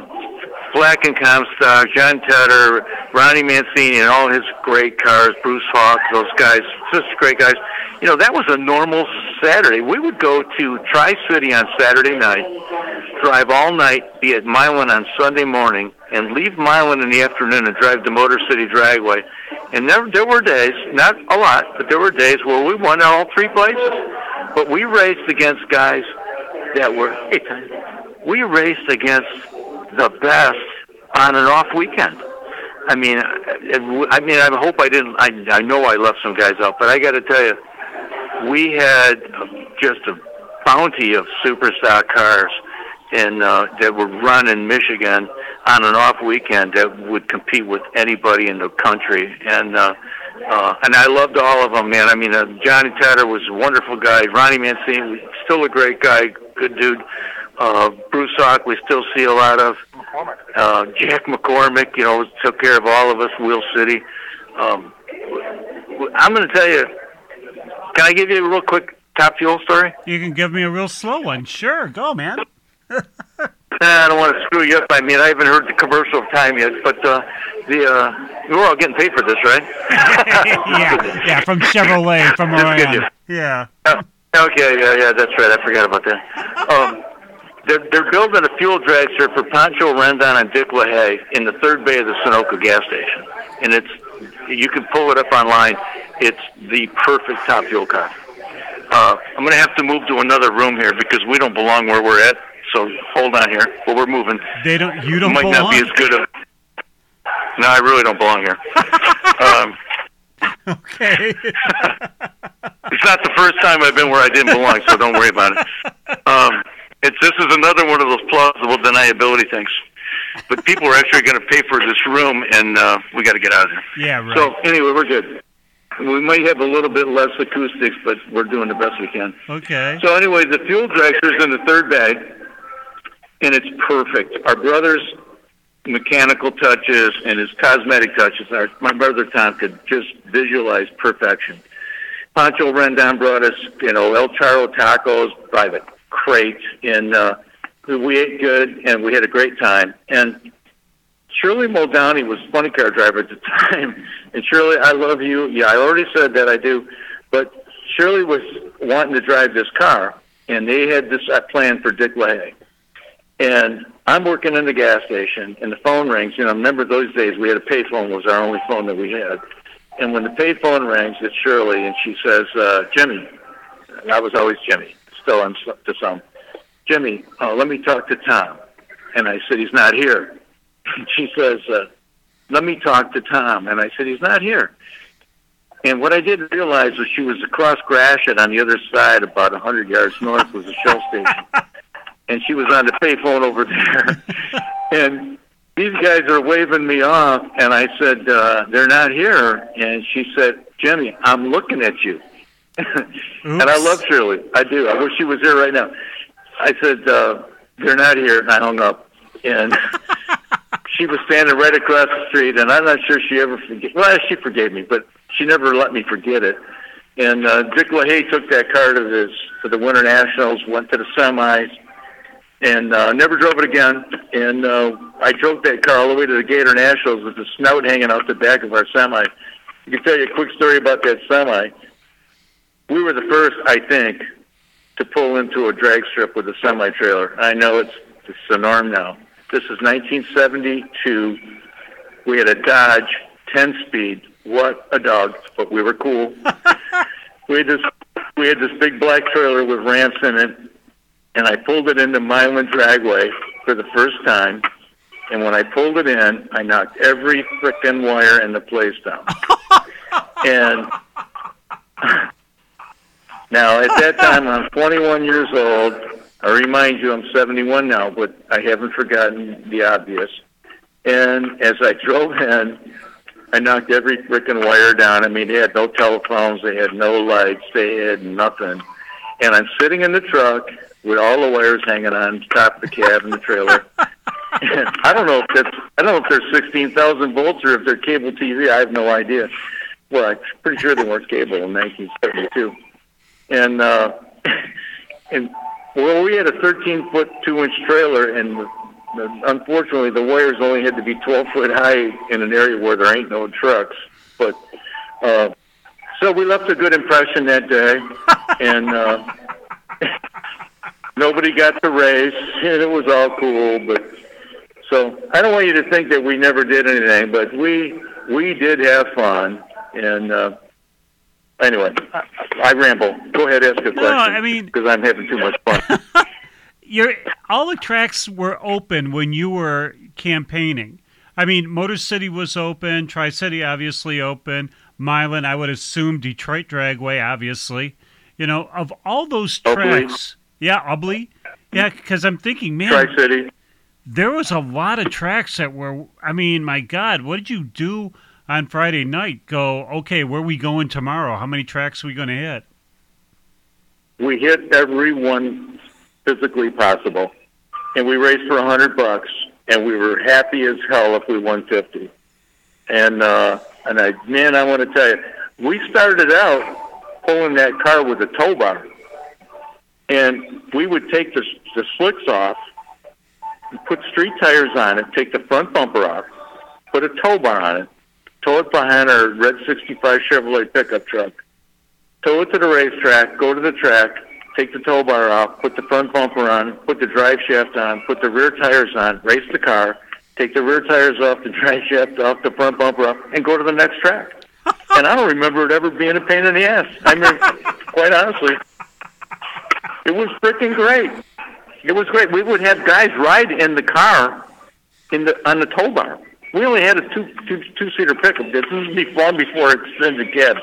Black and Comstock, John Tedder, Ronnie Mancini, and all his great cars, Bruce Hawk, those guys, just great guys. You know, that was a normal Saturday. We would go to Tri City on Saturday night, drive all night, be at Milan on Sunday morning, and leave Milan in the afternoon and drive to Motor City Dragway. And there, there were days, not a lot, but there were days where we won all three places. But we raced against guys that were. We raced against the best on an off weekend. I mean, I mean, I hope I didn't. I I know I left some guys out, but I got to tell you, we had just a bounty of superstock cars in uh, that would run in Michigan on an off weekend that would compete with anybody in the country, and uh, uh, and I loved all of them, man. I mean, uh, Johnny Tedder was a wonderful guy. Ronnie Mancini, still a great guy, good dude. Uh, Bruce Hawk, we still see a lot of. Uh, Jack McCormick, you know, took care of all of us. Wheel City. Um, I'm going to tell you. Can I give you a real quick top fuel story? You can give me a real slow one. Sure, go, man. I don't want to screw you up. I mean, I haven't heard the commercial time yet, but uh, the uh, we're all getting paid for this, right? [laughs] yeah, yeah, from Chevrolet, from Orion. Yeah. Uh, okay, yeah, yeah, that's right. I forgot about that. Um, they're, they're building a fuel dragster for Pancho Rendon and Dick LaHaye in the third bay of the Sunoco gas station, and it's you can pull it up online. It's the perfect top fuel car. Uh, I'm going to have to move to another room here because we don't belong where we're at. So hold on here. Well, we're moving. They don't. You don't Might belong. not be as good. Of, no, I really don't belong here. [laughs] um, okay. [laughs] it's not the first time I've been where I didn't belong, so don't worry about it. Um, it's this is another one of those plausible deniability things. But people are actually going to pay for this room, and uh, we got to get out of here. Yeah, right. So anyway, we're good. We might have a little bit less acoustics, but we're doing the best we can. okay. So anyway, the fuel dragster's in the third bag, and it's perfect. Our brother's mechanical touches and his cosmetic touches, our, my brother Tom could just visualize perfection. Pancho Rendon brought us, you know, El Charo tacos by the crate, and uh, we ate good, and we had a great time. And Shirley Muldowney was funny car driver at the [laughs] time. And Shirley, I love you. Yeah, I already said that I do. But Shirley was wanting to drive this car, and they had this uh, plan for Dick LaHaye. And I'm working in the gas station, and the phone rings. You know, I remember those days we had a payphone was our only phone that we had. And when the payphone rings, it's Shirley, and she says, uh, "Jimmy," and I was always Jimmy. Still, I'm to some. Jimmy, uh, let me talk to Tom. And I said, he's not here. [laughs] she says, uh, let me talk to Tom. And I said, he's not here. And what I didn't realize was she was across Gratiot on the other side, about a 100 yards north, was a Shell station. [laughs] And she was on the payphone over there. [laughs] and these guys are waving me off. And I said, uh, they're not here. And she said, Jimmy, I'm looking at you. [laughs] and I love Shirley. I do. I wish she was here right now. I said, uh, they're not here. And I hung up. And [laughs] she was standing right across the street, and I'm not sure she ever forgave. Well, she forgave me, but she never let me forget it. And uh, Dick LaHaye took that car to this to the Winter Nationals, went to the semis, and uh, never drove it again. And uh, I drove that car all the way to the Gator Nationals with the snout hanging out the back of our semi. I can tell you a quick story about that semi. We were the first, I think, to pull into a drag strip with a semi trailer. I know it's it's the norm now. This is 1972. We had a Dodge 10 speed. What a dog! But we were cool. [laughs] we had this we had this big black trailer with ramps in it, and I pulled it into Milan Dragway for the first time. And when I pulled it in, I knocked every frickin' wire in the place down. [laughs] and now, at that time, I'm 21 years old. I remind you, I'm 71 now, but I haven't forgotten the obvious. And as I drove in, I knocked every frickin' wire down. I mean, they had no telephones, they had no lights, they had nothing. And I'm sitting in the truck with all the wires hanging on top of the cab and the trailer. [laughs] [laughs] I don't know if that's I don't know if they're 16,000 volts or if they're cable TV. I have no idea. Well, I'm pretty sure they weren't cable in 1972 and uh, [coughs] and well, we had a 13 foot two inch trailer, and unfortunately, the wires only had to be 12 foot high in an area where there ain't no trucks. But uh, so we left a good impression that day, [laughs] and uh, nobody got the race, and it was all cool. But so I don't want you to think that we never did anything, but we we did have fun, and. Uh, Anyway, I, I ramble. Go ahead, ask a question. No, I mean because I'm having too much fun. [laughs] your all the tracks were open when you were campaigning. I mean, Motor City was open, Tri City obviously open, Milan, I would assume Detroit Dragway, obviously. You know, of all those tracks, yeah, Ubly, yeah, because I'm thinking, man, Tri City. There was a lot of tracks that were. I mean, my God, what did you do on Friday night? Go, okay, where are we going tomorrow? How many tracks are we going to hit? We hit every one physically possible, and we raced for a hundred bucks, and we were happy as hell if we won fifty. And uh, and I, man, I want to tell you, we started out pulling that car with a tow bar, and we would take the the slicks off, put street tires on it, take the front bumper off, put a tow bar on it, tow it behind our red '65 Chevrolet pickup truck, tow it to the racetrack, go to the track, take the tow bar off, put the front bumper on, put the drive shaft on, put the rear tires on, race the car, take the rear tires off, the [laughs] drive shaft off, the front bumper off, and go to the next track. and I don't remember it ever being a pain in the ass. I mean, [laughs] quite honestly, it was freaking great. It was great. We would have guys ride in the car in the on the tow bar. We only had a two two two seater pickup. This is before before extended cabs.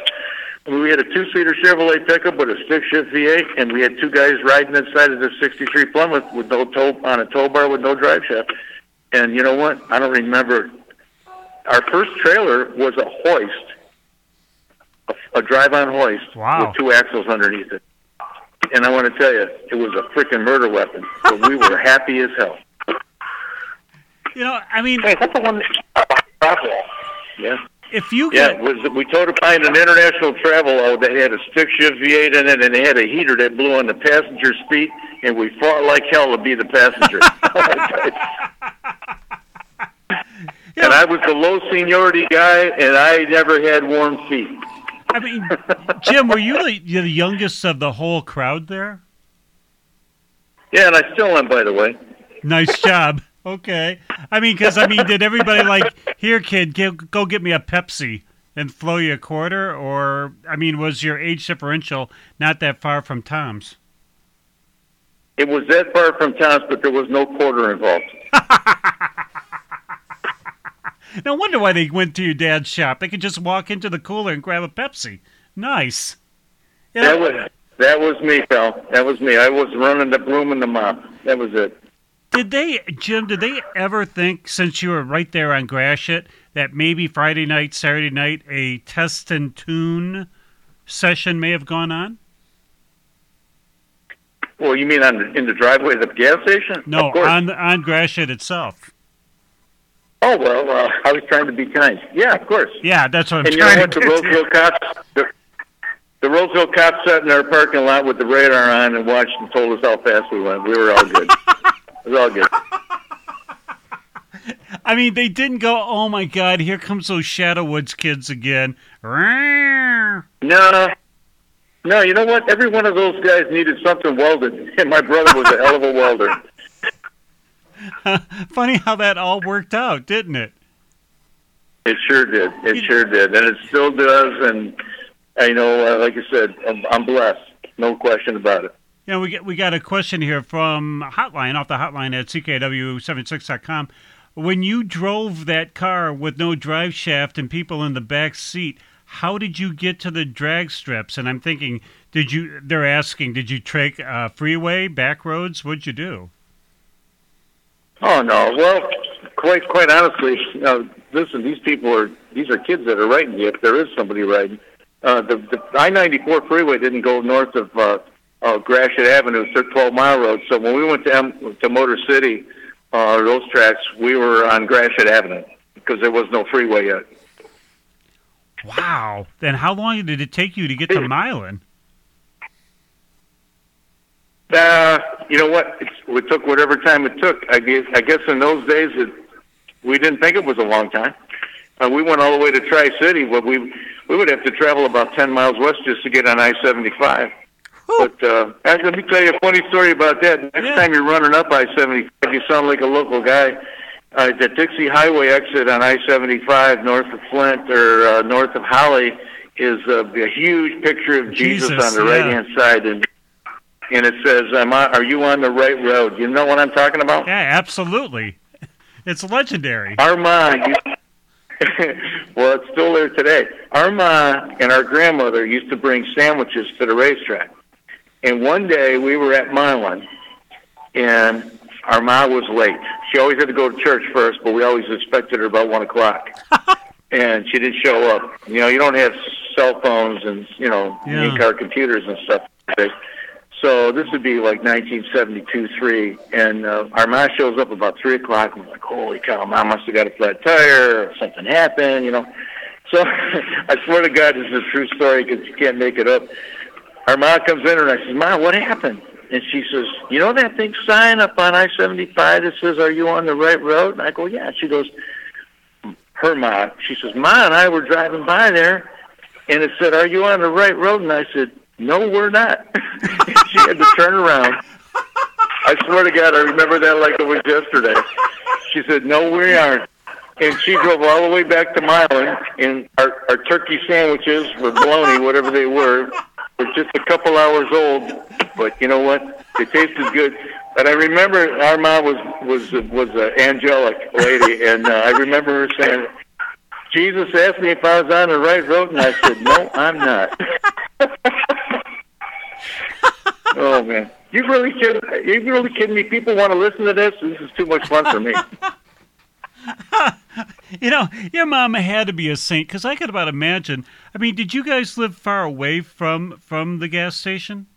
We had a two seater Chevrolet pickup with a stick shift V8, and we had two guys riding inside of the '63 Plymouth with no tow on a tow bar with no drive shaft. And you know what? I don't remember. Our first trailer was a hoist, a, a drive-on hoist Wow. with two axles underneath it. And I want to tell you, it was a freaking murder weapon. But we were [laughs] happy as hell. You know, I mean, Hey, that's the one. Yeah. if you Yeah, get it was we towed to find an international travel oh, that had a stick shift V8 in it, and it had a heater that blew on the passenger's feet, and we fought like hell to be the passenger. [laughs] [laughs] Oh, and I was the low seniority guy, and I never had warm feet. I mean, Jim, were you the, the youngest of the whole crowd there? Yeah, and I still am, by the way. Nice job. Okay. I mean, because, I mean, did everybody like, here, kid, give, go get me a Pepsi and throw you a quarter? Or, I mean, was your age differential not that far from Tom's? It was that far from Tom's, but there was no quarter involved. [laughs] No wonder why they went to your dad's shop. They could just walk into the cooler and grab a Pepsi. Nice. You That was that was me, pal. That was me. I was running the broom and the mop. That was it. Did they, Jim? Did they ever think, since you were right there on Gratiot, that maybe Friday night, Saturday night, a test and tune session may have gone on? Well, you mean on the, in the driveway of the gas station? No, on on Gratiot itself. Oh well, uh, I was trying to be kind. Yeah, of course. Yeah, that's what I'm And you know trying what? to The to. Roseville cops, the, the Roseville cops sat in our parking lot with the radar on and watched and told us how fast we went. We were all good. [laughs] it was all good. I mean, they didn't go. Oh my God! Here comes those Shadow Woods kids again. No, no. You know what? Every one of those guys needed something welded, and [laughs] my brother was a hell of a welder. [laughs] Funny how that all worked out, didn't it? It sure did. It sure did, and it still does. And I know, uh, like I said, I'm, I'm blessed. No question about it. Know, we get we got a question here from hotline off the hotline at ckw76.com. When you drove that car with no drive shaft and people in the back seat, how did you get to the drag strips? And I'm thinking, did you? They're asking, did you take uh, freeway, back roads? What'd you do? Oh no. Well, quite quite honestly, you know, listen, these people are these are kids that are riding. If there is somebody riding, uh, the the I ninety four freeway didn't go north of uh, uh, Gratiot Avenue, thir- twelve mile road. So when we went to M- to Motor City, uh, those tracks, we were on Gratiot Avenue because there was no freeway yet. Wow. Then how long did it take you to get to Milan? Uh, you know what? It's, it took whatever time it took. I guess, I guess in those days, it, we didn't think it was a long time. Uh, we went all the way to Tri City, but we we would have to travel about ten miles west just to get on I seventy five. But uh, and let me tell you a funny story about that. Next Yeah. time you're running up I seventy five, you sound like a local guy. Uh, the Dixie Highway exit on I seventy five north of Flint or uh, north of Holly is uh, a huge picture of Jesus, Jesus, on the yeah. right hand side, and and it says, "Am I, "Are you on the right road?" You know what I'm talking about? Yeah, absolutely. [laughs] It's legendary. Our ma, [laughs] well, it's still there today. Our ma and our grandmother used to bring sandwiches to the racetrack. And one day we were at Milan, and our ma was late. She always had to go to church first, but we always expected her about one o'clock. [laughs] and she didn't show up. You know, you don't have cell phones and you know Yeah. in-car computers and stuff. So this would be like 1972, three, and uh, our mom shows up about three o'clock. And we're like, "Holy cow, mom must have got a flat tire, or something happened," you know. So [laughs] I swear to God, this is a true story because you can't make it up. Our mom comes in and I says, "Mom, what happened?" And she says, "You know that big sign up on I-75 that says, "Are you on the right road?" And I go, "Yeah." She goes, "Her mom." She says, "Ma and I were driving by there, and it said, "Are you on the right road?" And I said, "No, we're not." [laughs] she had to turn around. I swear to God, I remember that like it was yesterday. She said, "No, we aren't." And she drove all the way back to Milan, and our, our turkey sandwiches were bologna, whatever they were, were just a couple hours old. But you know what? They tasted good. But I remember our mom was was was an angelic lady, and uh, I remember her saying, "Jesus asked me if I was on the right road," and I said, "No, I'm not." [laughs] oh man, you really kidding? You really kidding me? People want to listen to this. This is too much fun for me. [laughs] You know, your mama had to be a saint because I could about imagine. I mean, did you guys live far away from from the gas station?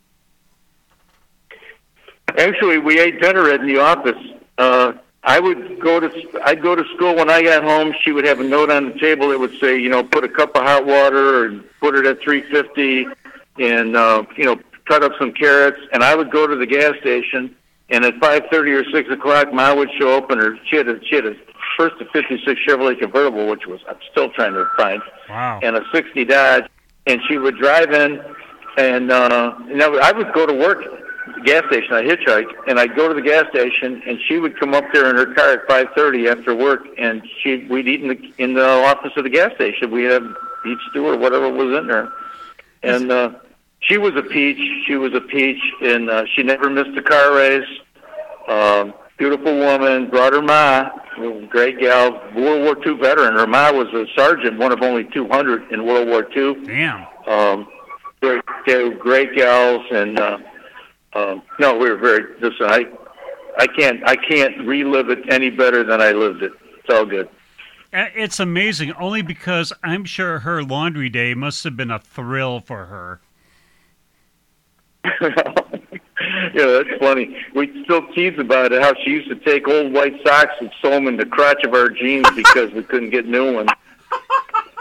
Actually, we ate dinner in the office. Uh, I would go to I'd go to school when I got home. She would have a note on the table that would say, you know, put a cup of hot water and put it at 350, and uh, you know, cut up some carrots. And I would go to the gas station, and at 5:30 or 6 o'clock, Ma would show up, and her she had a, she had a first a 56 Chevrolet convertible, which was I'm still trying to find Wow. and a 60 Dodge, and she would drive in, and uh, and I would- I would go to work, gas station. I hitchhike, and I'd go to the gas station, and she would come up there in her car at 5:30 after work, and she we'd eat in the in the office of the gas station. We had beef stew or whatever was in there, and uh, she was a peach. She was a peach, and uh, she never missed a car race. Um, beautiful woman. Brought her ma, great gal, World War II veteran. Her ma was a sergeant, one of only 200 in World War II. Damn. Um, they're, they're great gals, and uh, um, no, we were very. Listen, I, I can't, I can't relive it any better than I lived it. It's all good. Uh, It's amazing, only because I'm sure her laundry day must have been a thrill for her. [laughs] yeah, that's funny. We still tease about it. How she used to take old white socks and sew them in the crotch of our jeans because we couldn't get new ones.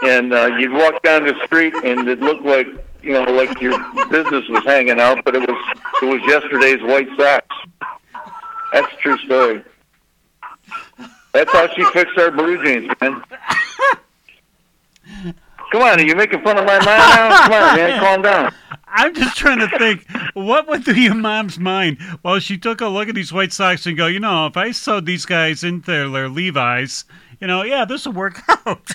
And uh, you'd walk down the street and it looked like you know, like your business was hanging out, but it was it was yesterday's white socks. That's a true story. That's how she fixed our blue jeans, man. [laughs] Come on, are you making fun of my mom now? Come on, man, [laughs] calm down. I'm just trying to think, what went through your mom's mind while she took a look at these white socks and go, you know, if I sewed these guys into their, their Levi's, you know, yeah, this will work [laughs] out.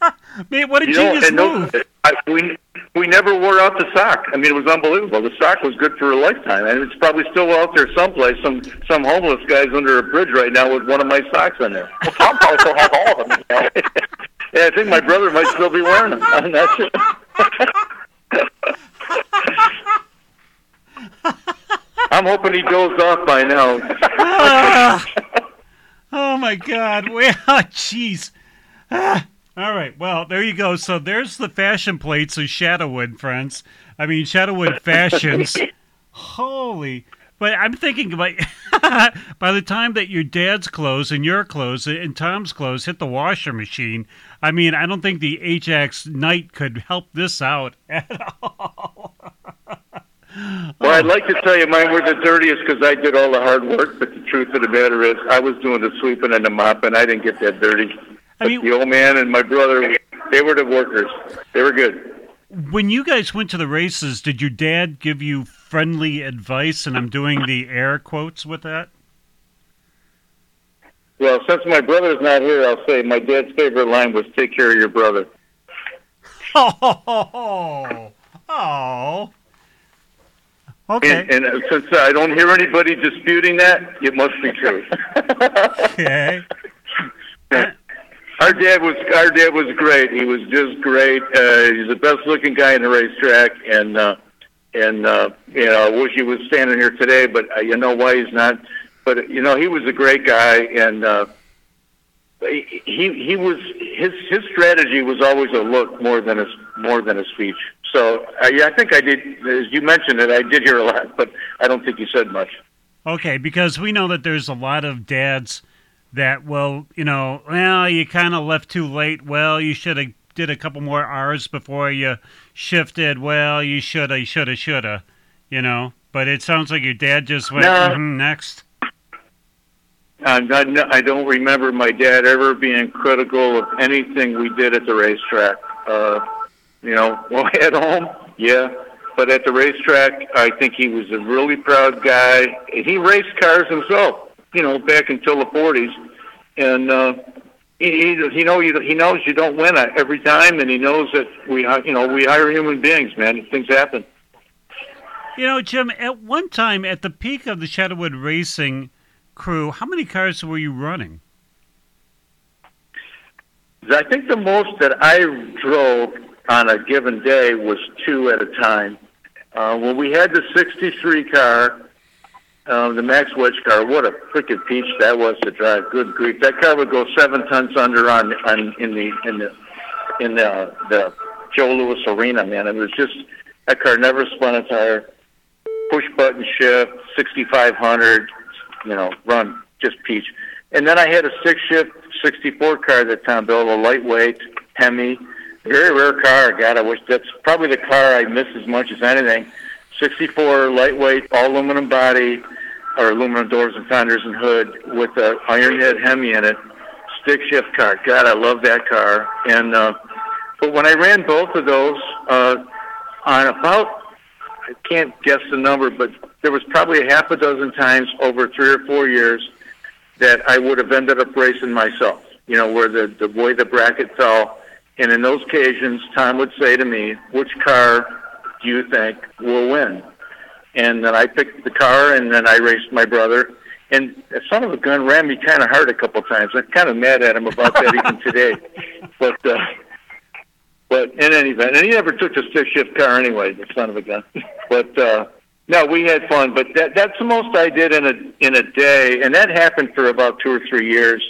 [laughs] Man, what a You know, genius no, move. I, we we never wore out the sock. I mean, it was unbelievable. The sock was good for a lifetime, and it's probably still out there someplace. Some some homeless guy's under a bridge right now with one of my socks on there. Well, Tom probably still has all of them. Yeah, I think my brother might still be wearing them. I'm not sure. I'm hoping he goes off by now. Ah. [laughs] oh my God! Well, [laughs] jeez. Ah. [sighs] All right. Well, there you go. So there's the fashion plates of Shadowwood, friends. I mean, Shadowwood fashions. [laughs] Holy! But I'm thinking about [laughs] by the time that your dad's clothes and your clothes and Tom's clothes hit the washer machine, I mean, I don't think the Ajax Knight could help this out [laughs] at all. Well, I'd like to tell you mine were the dirtiest because I did all the hard work. But the truth of the matter is, I was doing the sweeping and the mopping. I didn't get that dirty. I mean- but the old man and my brother, they were the workers. They were good. When you guys went to the races, did your dad give you friendly advice? And I'm doing the air quotes with that. Well, since my brother's not here, I'll say my dad's favorite line was "Take care of your brother." [laughs] Oh, oh. Okay. And, and uh, since I don't hear anybody disputing that, it must be true. [laughs] Okay. [laughs] Our dad was our dad was great. He was just great. Uh, he's the best looking guy in the racetrack, and uh, and uh, you know, I wish he was standing here today, but uh, you know why he's not. But you know, he was a great guy, and uh, he he was his his strategy was always a look more than a more than a speech. So I, I think I did, as you mentioned it, I did hear a lot, but I don't think he said much. Okay, because we know that there's a lot of dads that, well, you know, well, you kind of left too late. Well, you should have did a couple more hours before you shifted. Well, you shoulda, shoulda, shoulda, you know. But it sounds like your dad just went No. "Mhm, next. I'm not, I don't remember my dad ever being critical of anything we did at the racetrack. Uh, you know, [laughs] well, at home, yeah, but at the racetrack, I think he was a really proud guy. He raced cars himself, you know, back until the 40s, and uh, he, he, he know you, he knows you don't win every time, and he knows that we, hi- you know, we hire human beings, man. Things happen. You know, Jim, at one time, at the peak of the Shadowwood Racing crew, how many cars were you running? I think the most that I drove on a given day was two at a time. Uh, when we had the 63 car, uh, the Max Wedge car, what a freaking peach that was to drive. Good grief. That car would go seven tons under on, on in the in the in the the Joe Louis Arena, man. It was just that car never spun a tire. Push button shift, 6500, you know, run just peach. And then I had a six shift 64 car that Tom built, a lightweight Hemi, very rare car. God, I wish that's probably the car I miss as much as anything. 64 lightweight, all aluminum body, or aluminum doors and fenders and hood with a iron head Hemi in it. Stick shift car. God, I love that car. And uh, but when I ran both of those uh, on about I can't guess the number, but there was probably a half a dozen times over three or four years that I would have ended up racing myself. You know, where the the way the bracket fell, and in those occasions, Tom would say to me, "Which car do you think will win?" And then I picked the car, and then I raced my brother. And the son of a gun ran me kind of hard a couple times. I'm kind of mad at him about that even [laughs] today. But uh, but in any event, and he never took the stick shift car anyway, the son of a gun. But uh, no, we had fun. But that that's the most I did in a in a day, and that happened for about two or three years,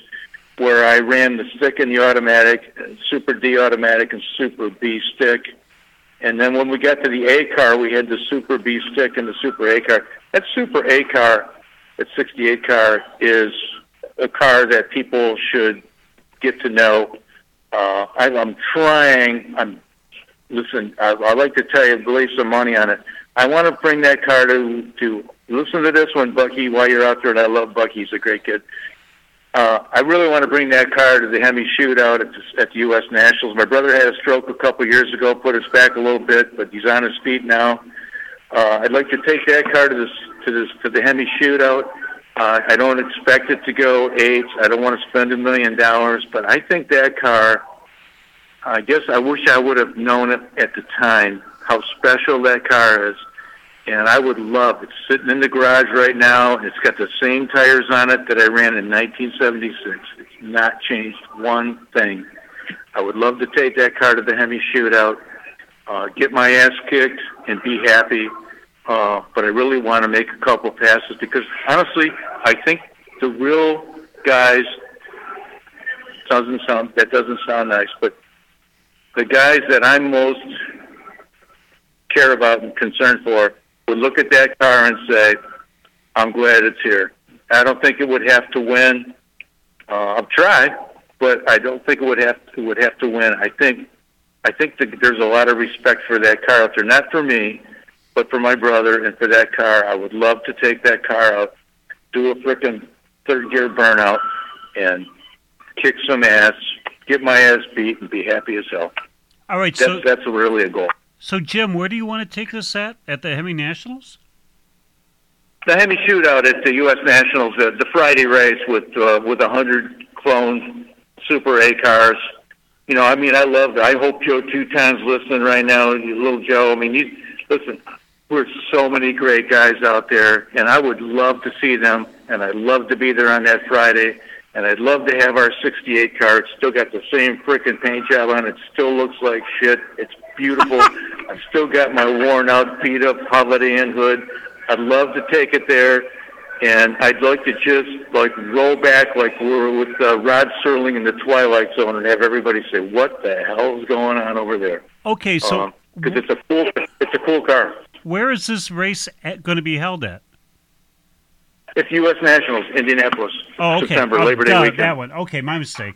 where I ran the stick and the automatic, uh, Super D automatic, and Super B stick. And then when we got to the A car, we had the Super B stick and the Super A car. That Super A car, that 68 car, is a car that people should get to know. Uh, I, I'm trying. I'm listen. I, I'd like to tell you, believe some money on it. I want to bring that car to to listen to this one, Bucky. While you're out there, and I love Bucky. He's a great kid. Uh, I really want to bring that car to the Hemi Shootout at the, at the U.S. Nationals. My brother had a stroke a couple years ago, put us back a little bit, but he's on his feet now. Uh, I'd like to take that car to this to this to the Hemi Shootout. Uh, I don't expect it to go eight. I don't want to spend a million dollars, but I think that car. I guess I wish I would have known it at the time how special that car is, and I would love. It's sitting in the garage right now. It's got the same tires on it that I ran in 1976. It's not changed one thing. I would love to take that car to the Hemi Shootout, uh, get my ass kicked, and be happy. Uh, but I really want to make a couple passes because honestly, I think the real guys doesn't sound that doesn't sound nice, but the guys that I'm most care about and concerned for would look at that car and say, "I'm glad it's here." I don't think it would have to win. Uh, I've tried, but I don't think it would have to, would have to win. I think I think that there's a lot of respect for that car out there. Not for me, but for my brother and for that car. I would love to take that car out, do a frickin' third gear burnout, and kick some ass, get my ass beat, and be happy as hell. All right, That's so that's really a goal. So Jim, where do you want to take this at? At the Hemi Nationals? The Hemi shootout at the U.S. Nationals, uh, the Friday race with uh, with a hundred clone Super A cars. You know, I mean, I love. I hope Joe two times listening right now, little Joe. I mean, you listen. We're so many great guys out there, and I would love to see them, and I'd love to be there on that Friday, and I'd love to have our '68 car. It's still got the same frickin' paint job on it. Still looks like shit. It's beautiful. I've still got my worn out, beat up Holiday Inn hood. I'd love to take it there, and I'd like to just like roll back like we were with uh, Rod Serling in the Twilight Zone and have everybody say, "What the hell is going on over there?" Okay, so Because it's a cool, it's a cool car. where is this race going to be held at? It's U.S. Nationals, Indianapolis, Oh, okay. September oh, Labor Day duh, weekend. That one. Okay, my mistake.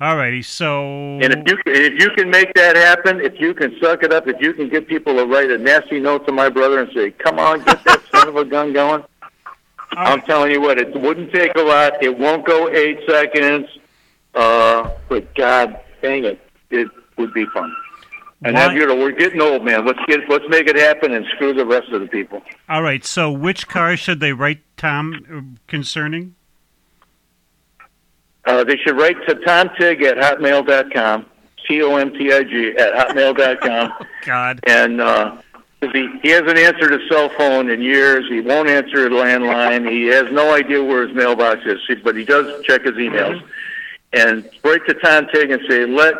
All righty. So And if you if you can make that happen, if you can suck it up, if you can get people to write a nasty note to my brother and say, "Come on, get that son of a gun going," I'm telling you what, it wouldn't take a lot. It won't go eight seconds. Uh, but God dang it, it would be fun. And have you know, we're getting old, man. Let's get let's make it happen and screw the rest of the people. all right. So which car should they write Tom concerning? Uh, they should write to Tom Tig at hotmail.com, T O M T I G at hotmail.com. [laughs] God. and uh, he he hasn't answered his cell phone in years. He won't answer a landline. He has no idea where his mailbox is, but he does check his emails. And write to Tom Tig and say, "Let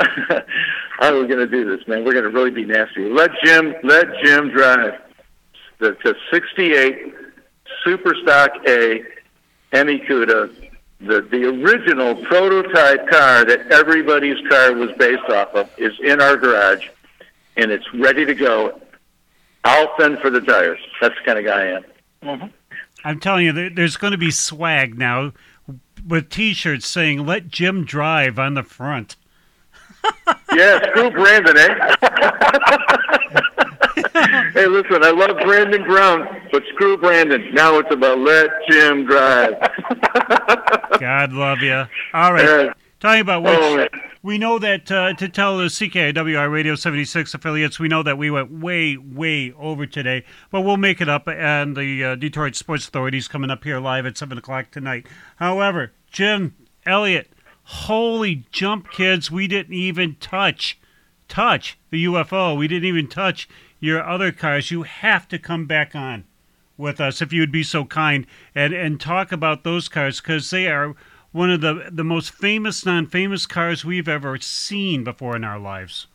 [laughs] how are we going to do this, man? We're going to really be nasty. Let Jim let Jim drive the to 68 Super Stock A Hemi Cuda." The, the original prototype car that everybody's car was based off of is in our garage and it's ready to go. I'll send for the tires. That's the kind of guy I am. I'm telling you, there's going to be swag now with T-shirts saying "Let Jim drive" on the front. [laughs] Yeah, screw Brandon, eh? [laughs] hey, listen, I love Brandon Brown, but screw Brandon. Now it's about let Jim drive. [laughs] God love you. All right. Yeah. Talking about which, Oh, we know that uh, to tell the CKWR Radio 76 affiliates, we know that we went way, way over today, but we'll make it up, and the uh, Detroit Sports Authority is coming up here live at 7 o'clock tonight. However, Jim, Elliot, holy jump, kids, we didn't even touch, touch the UFO. We didn't even touch your other cars. You have to come back on with us if you would be so kind and and talk about those cars because they are one of the the most famous non-famous cars we've ever seen before in our lives.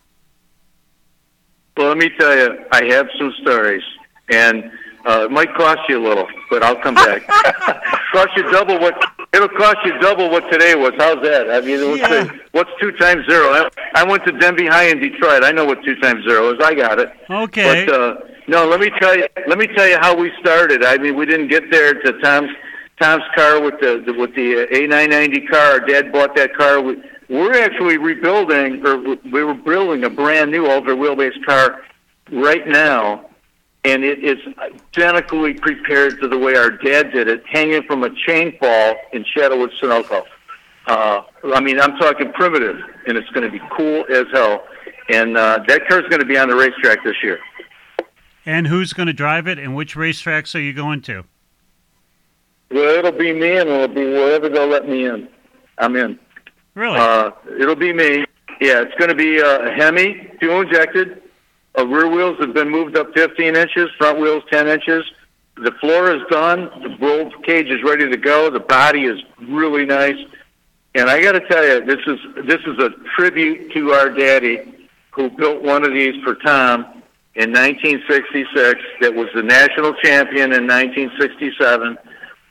Well, let me tell you, I have some stories, and uh, it might cost you a little, but I'll come back. [laughs] cost you double what it'll cost you double what today was. How's that? I mean, what's, Yeah. the, what's two times zero? I, I went to Denby High in Detroit. I know what two times zero is. I got it. Okay. But uh, no, let me tell you. Let me tell you how we started. I mean, we didn't get there to Tom's Tom's car with the, the with the A nine ninety car. Our dad bought that car. We, we're actually rebuilding, or we were building a brand new ultra wheelbase car right now, and it is identically prepared to the way our dad did it, hanging from a chain fall in Shadow Woods Sunoco. Uh, I mean, I'm talking primitive, and it's going to be cool as hell. And uh, that car's going to be on the racetrack this year. and who's going to drive it and which racetracks are you going to? Well, it'll be me, and it'll be wherever they'll let me in. I'm in. Really? Uh, it'll be me. Yeah, it's going to be uh, a Hemi, fuel injected. Uh, rear wheels have been moved up 15 inches, front wheels 10 inches. The floor is done. The roll cage is ready to go. The body is really nice. And I got to tell you, this is this is a tribute to our daddy, who built one of these for Tom in 1966. That was the national champion in 1967.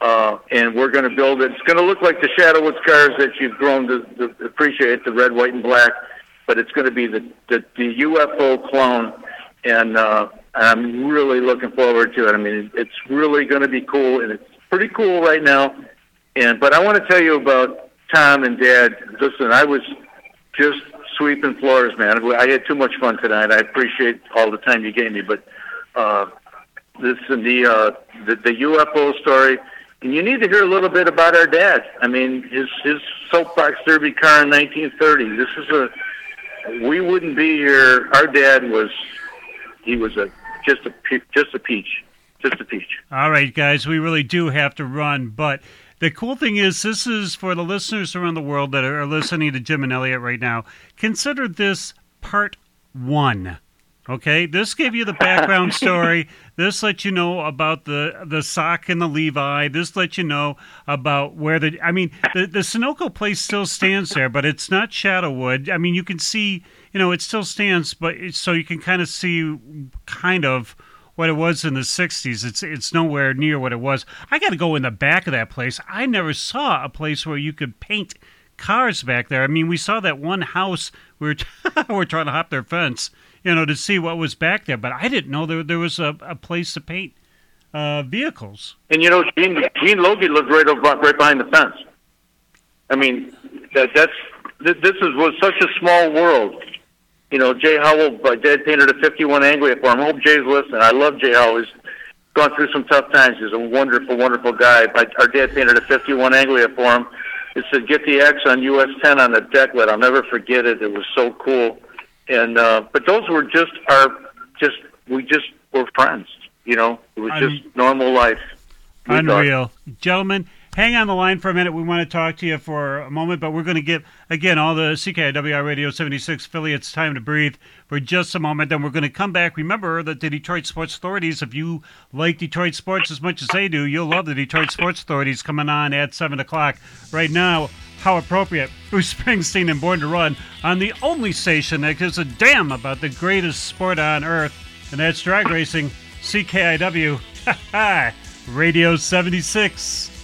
Uh, and we're going to build it. It's going to look like the Shadow Woods cars that you've grown to, to appreciate, the red, white, and black. But it's going to be the the, the UFO clone, and uh, I'm really looking forward to it. I mean, it's really going to be cool, and it's pretty cool right now. And but I want to tell you about Tom and Dad. Listen, I was just sweeping floors, man. I had too much fun tonight. I appreciate all the time you gave me, but uh, this the, uh, the the UFO story. And you need to hear a little bit about our dad. I mean, his his soapbox derby car in 1930. This is a we wouldn't be here. Our dad was he was a just a just a peach, just a peach. All right, guys, we really do have to run, but the cool thing is this is for the listeners around the world that are listening to Jim and Elliot right now. Consider this part one. Okay, this gave you the background story. This lets you know about the the sock and the Levi. This lets you know about where the. I mean, the the Sunoco place still stands there, but it's not Shadow Woods. I mean, you can see, you know, it still stands, but so you can kind of see, kind of what it was in the 60s. It's it's nowhere near what it was. I got to go in the back of that place. I never saw a place where you could paint cars back there. I mean, we saw that one house we were, [laughs] we were trying to hop their fence you know, to see what was back there. But I didn't know there there was a, a place to paint uh, vehicles. And you know, Gene, Gene Logghe lived right over, right behind the fence. I mean, that that's this is was such a small world. You know, Jay Howell, my dad painted a 51 Anglia for him. I hope Jay's listening. I love Jay Howell. He's gone through some tough times. He's a wonderful, wonderful guy. My, our dad painted a 51 Anglia for him. It said, get the X on US 10 on the deck lid. I'll never forget it. It was so cool and uh, but those were just our just we just were friends. You know, it was just normal life. Unreal, thought. gentlemen. Hang on the line for a minute. We want to talk to you for a moment, but we're going to give again all the CKIWR Radio 76 affiliates time to breathe for just a moment. Then we're going to come back. Remember that the Detroit Sports Authorities, if you like Detroit sports as much as they do, you'll love the Detroit Sports Authorities coming on at 7 o'clock. Right now, how appropriate. [laughs] Bruce Springsteen and Born to Run on the only station that gives a damn about the greatest sport on earth, and that's drag racing. CKIW. [laughs] Radio 76.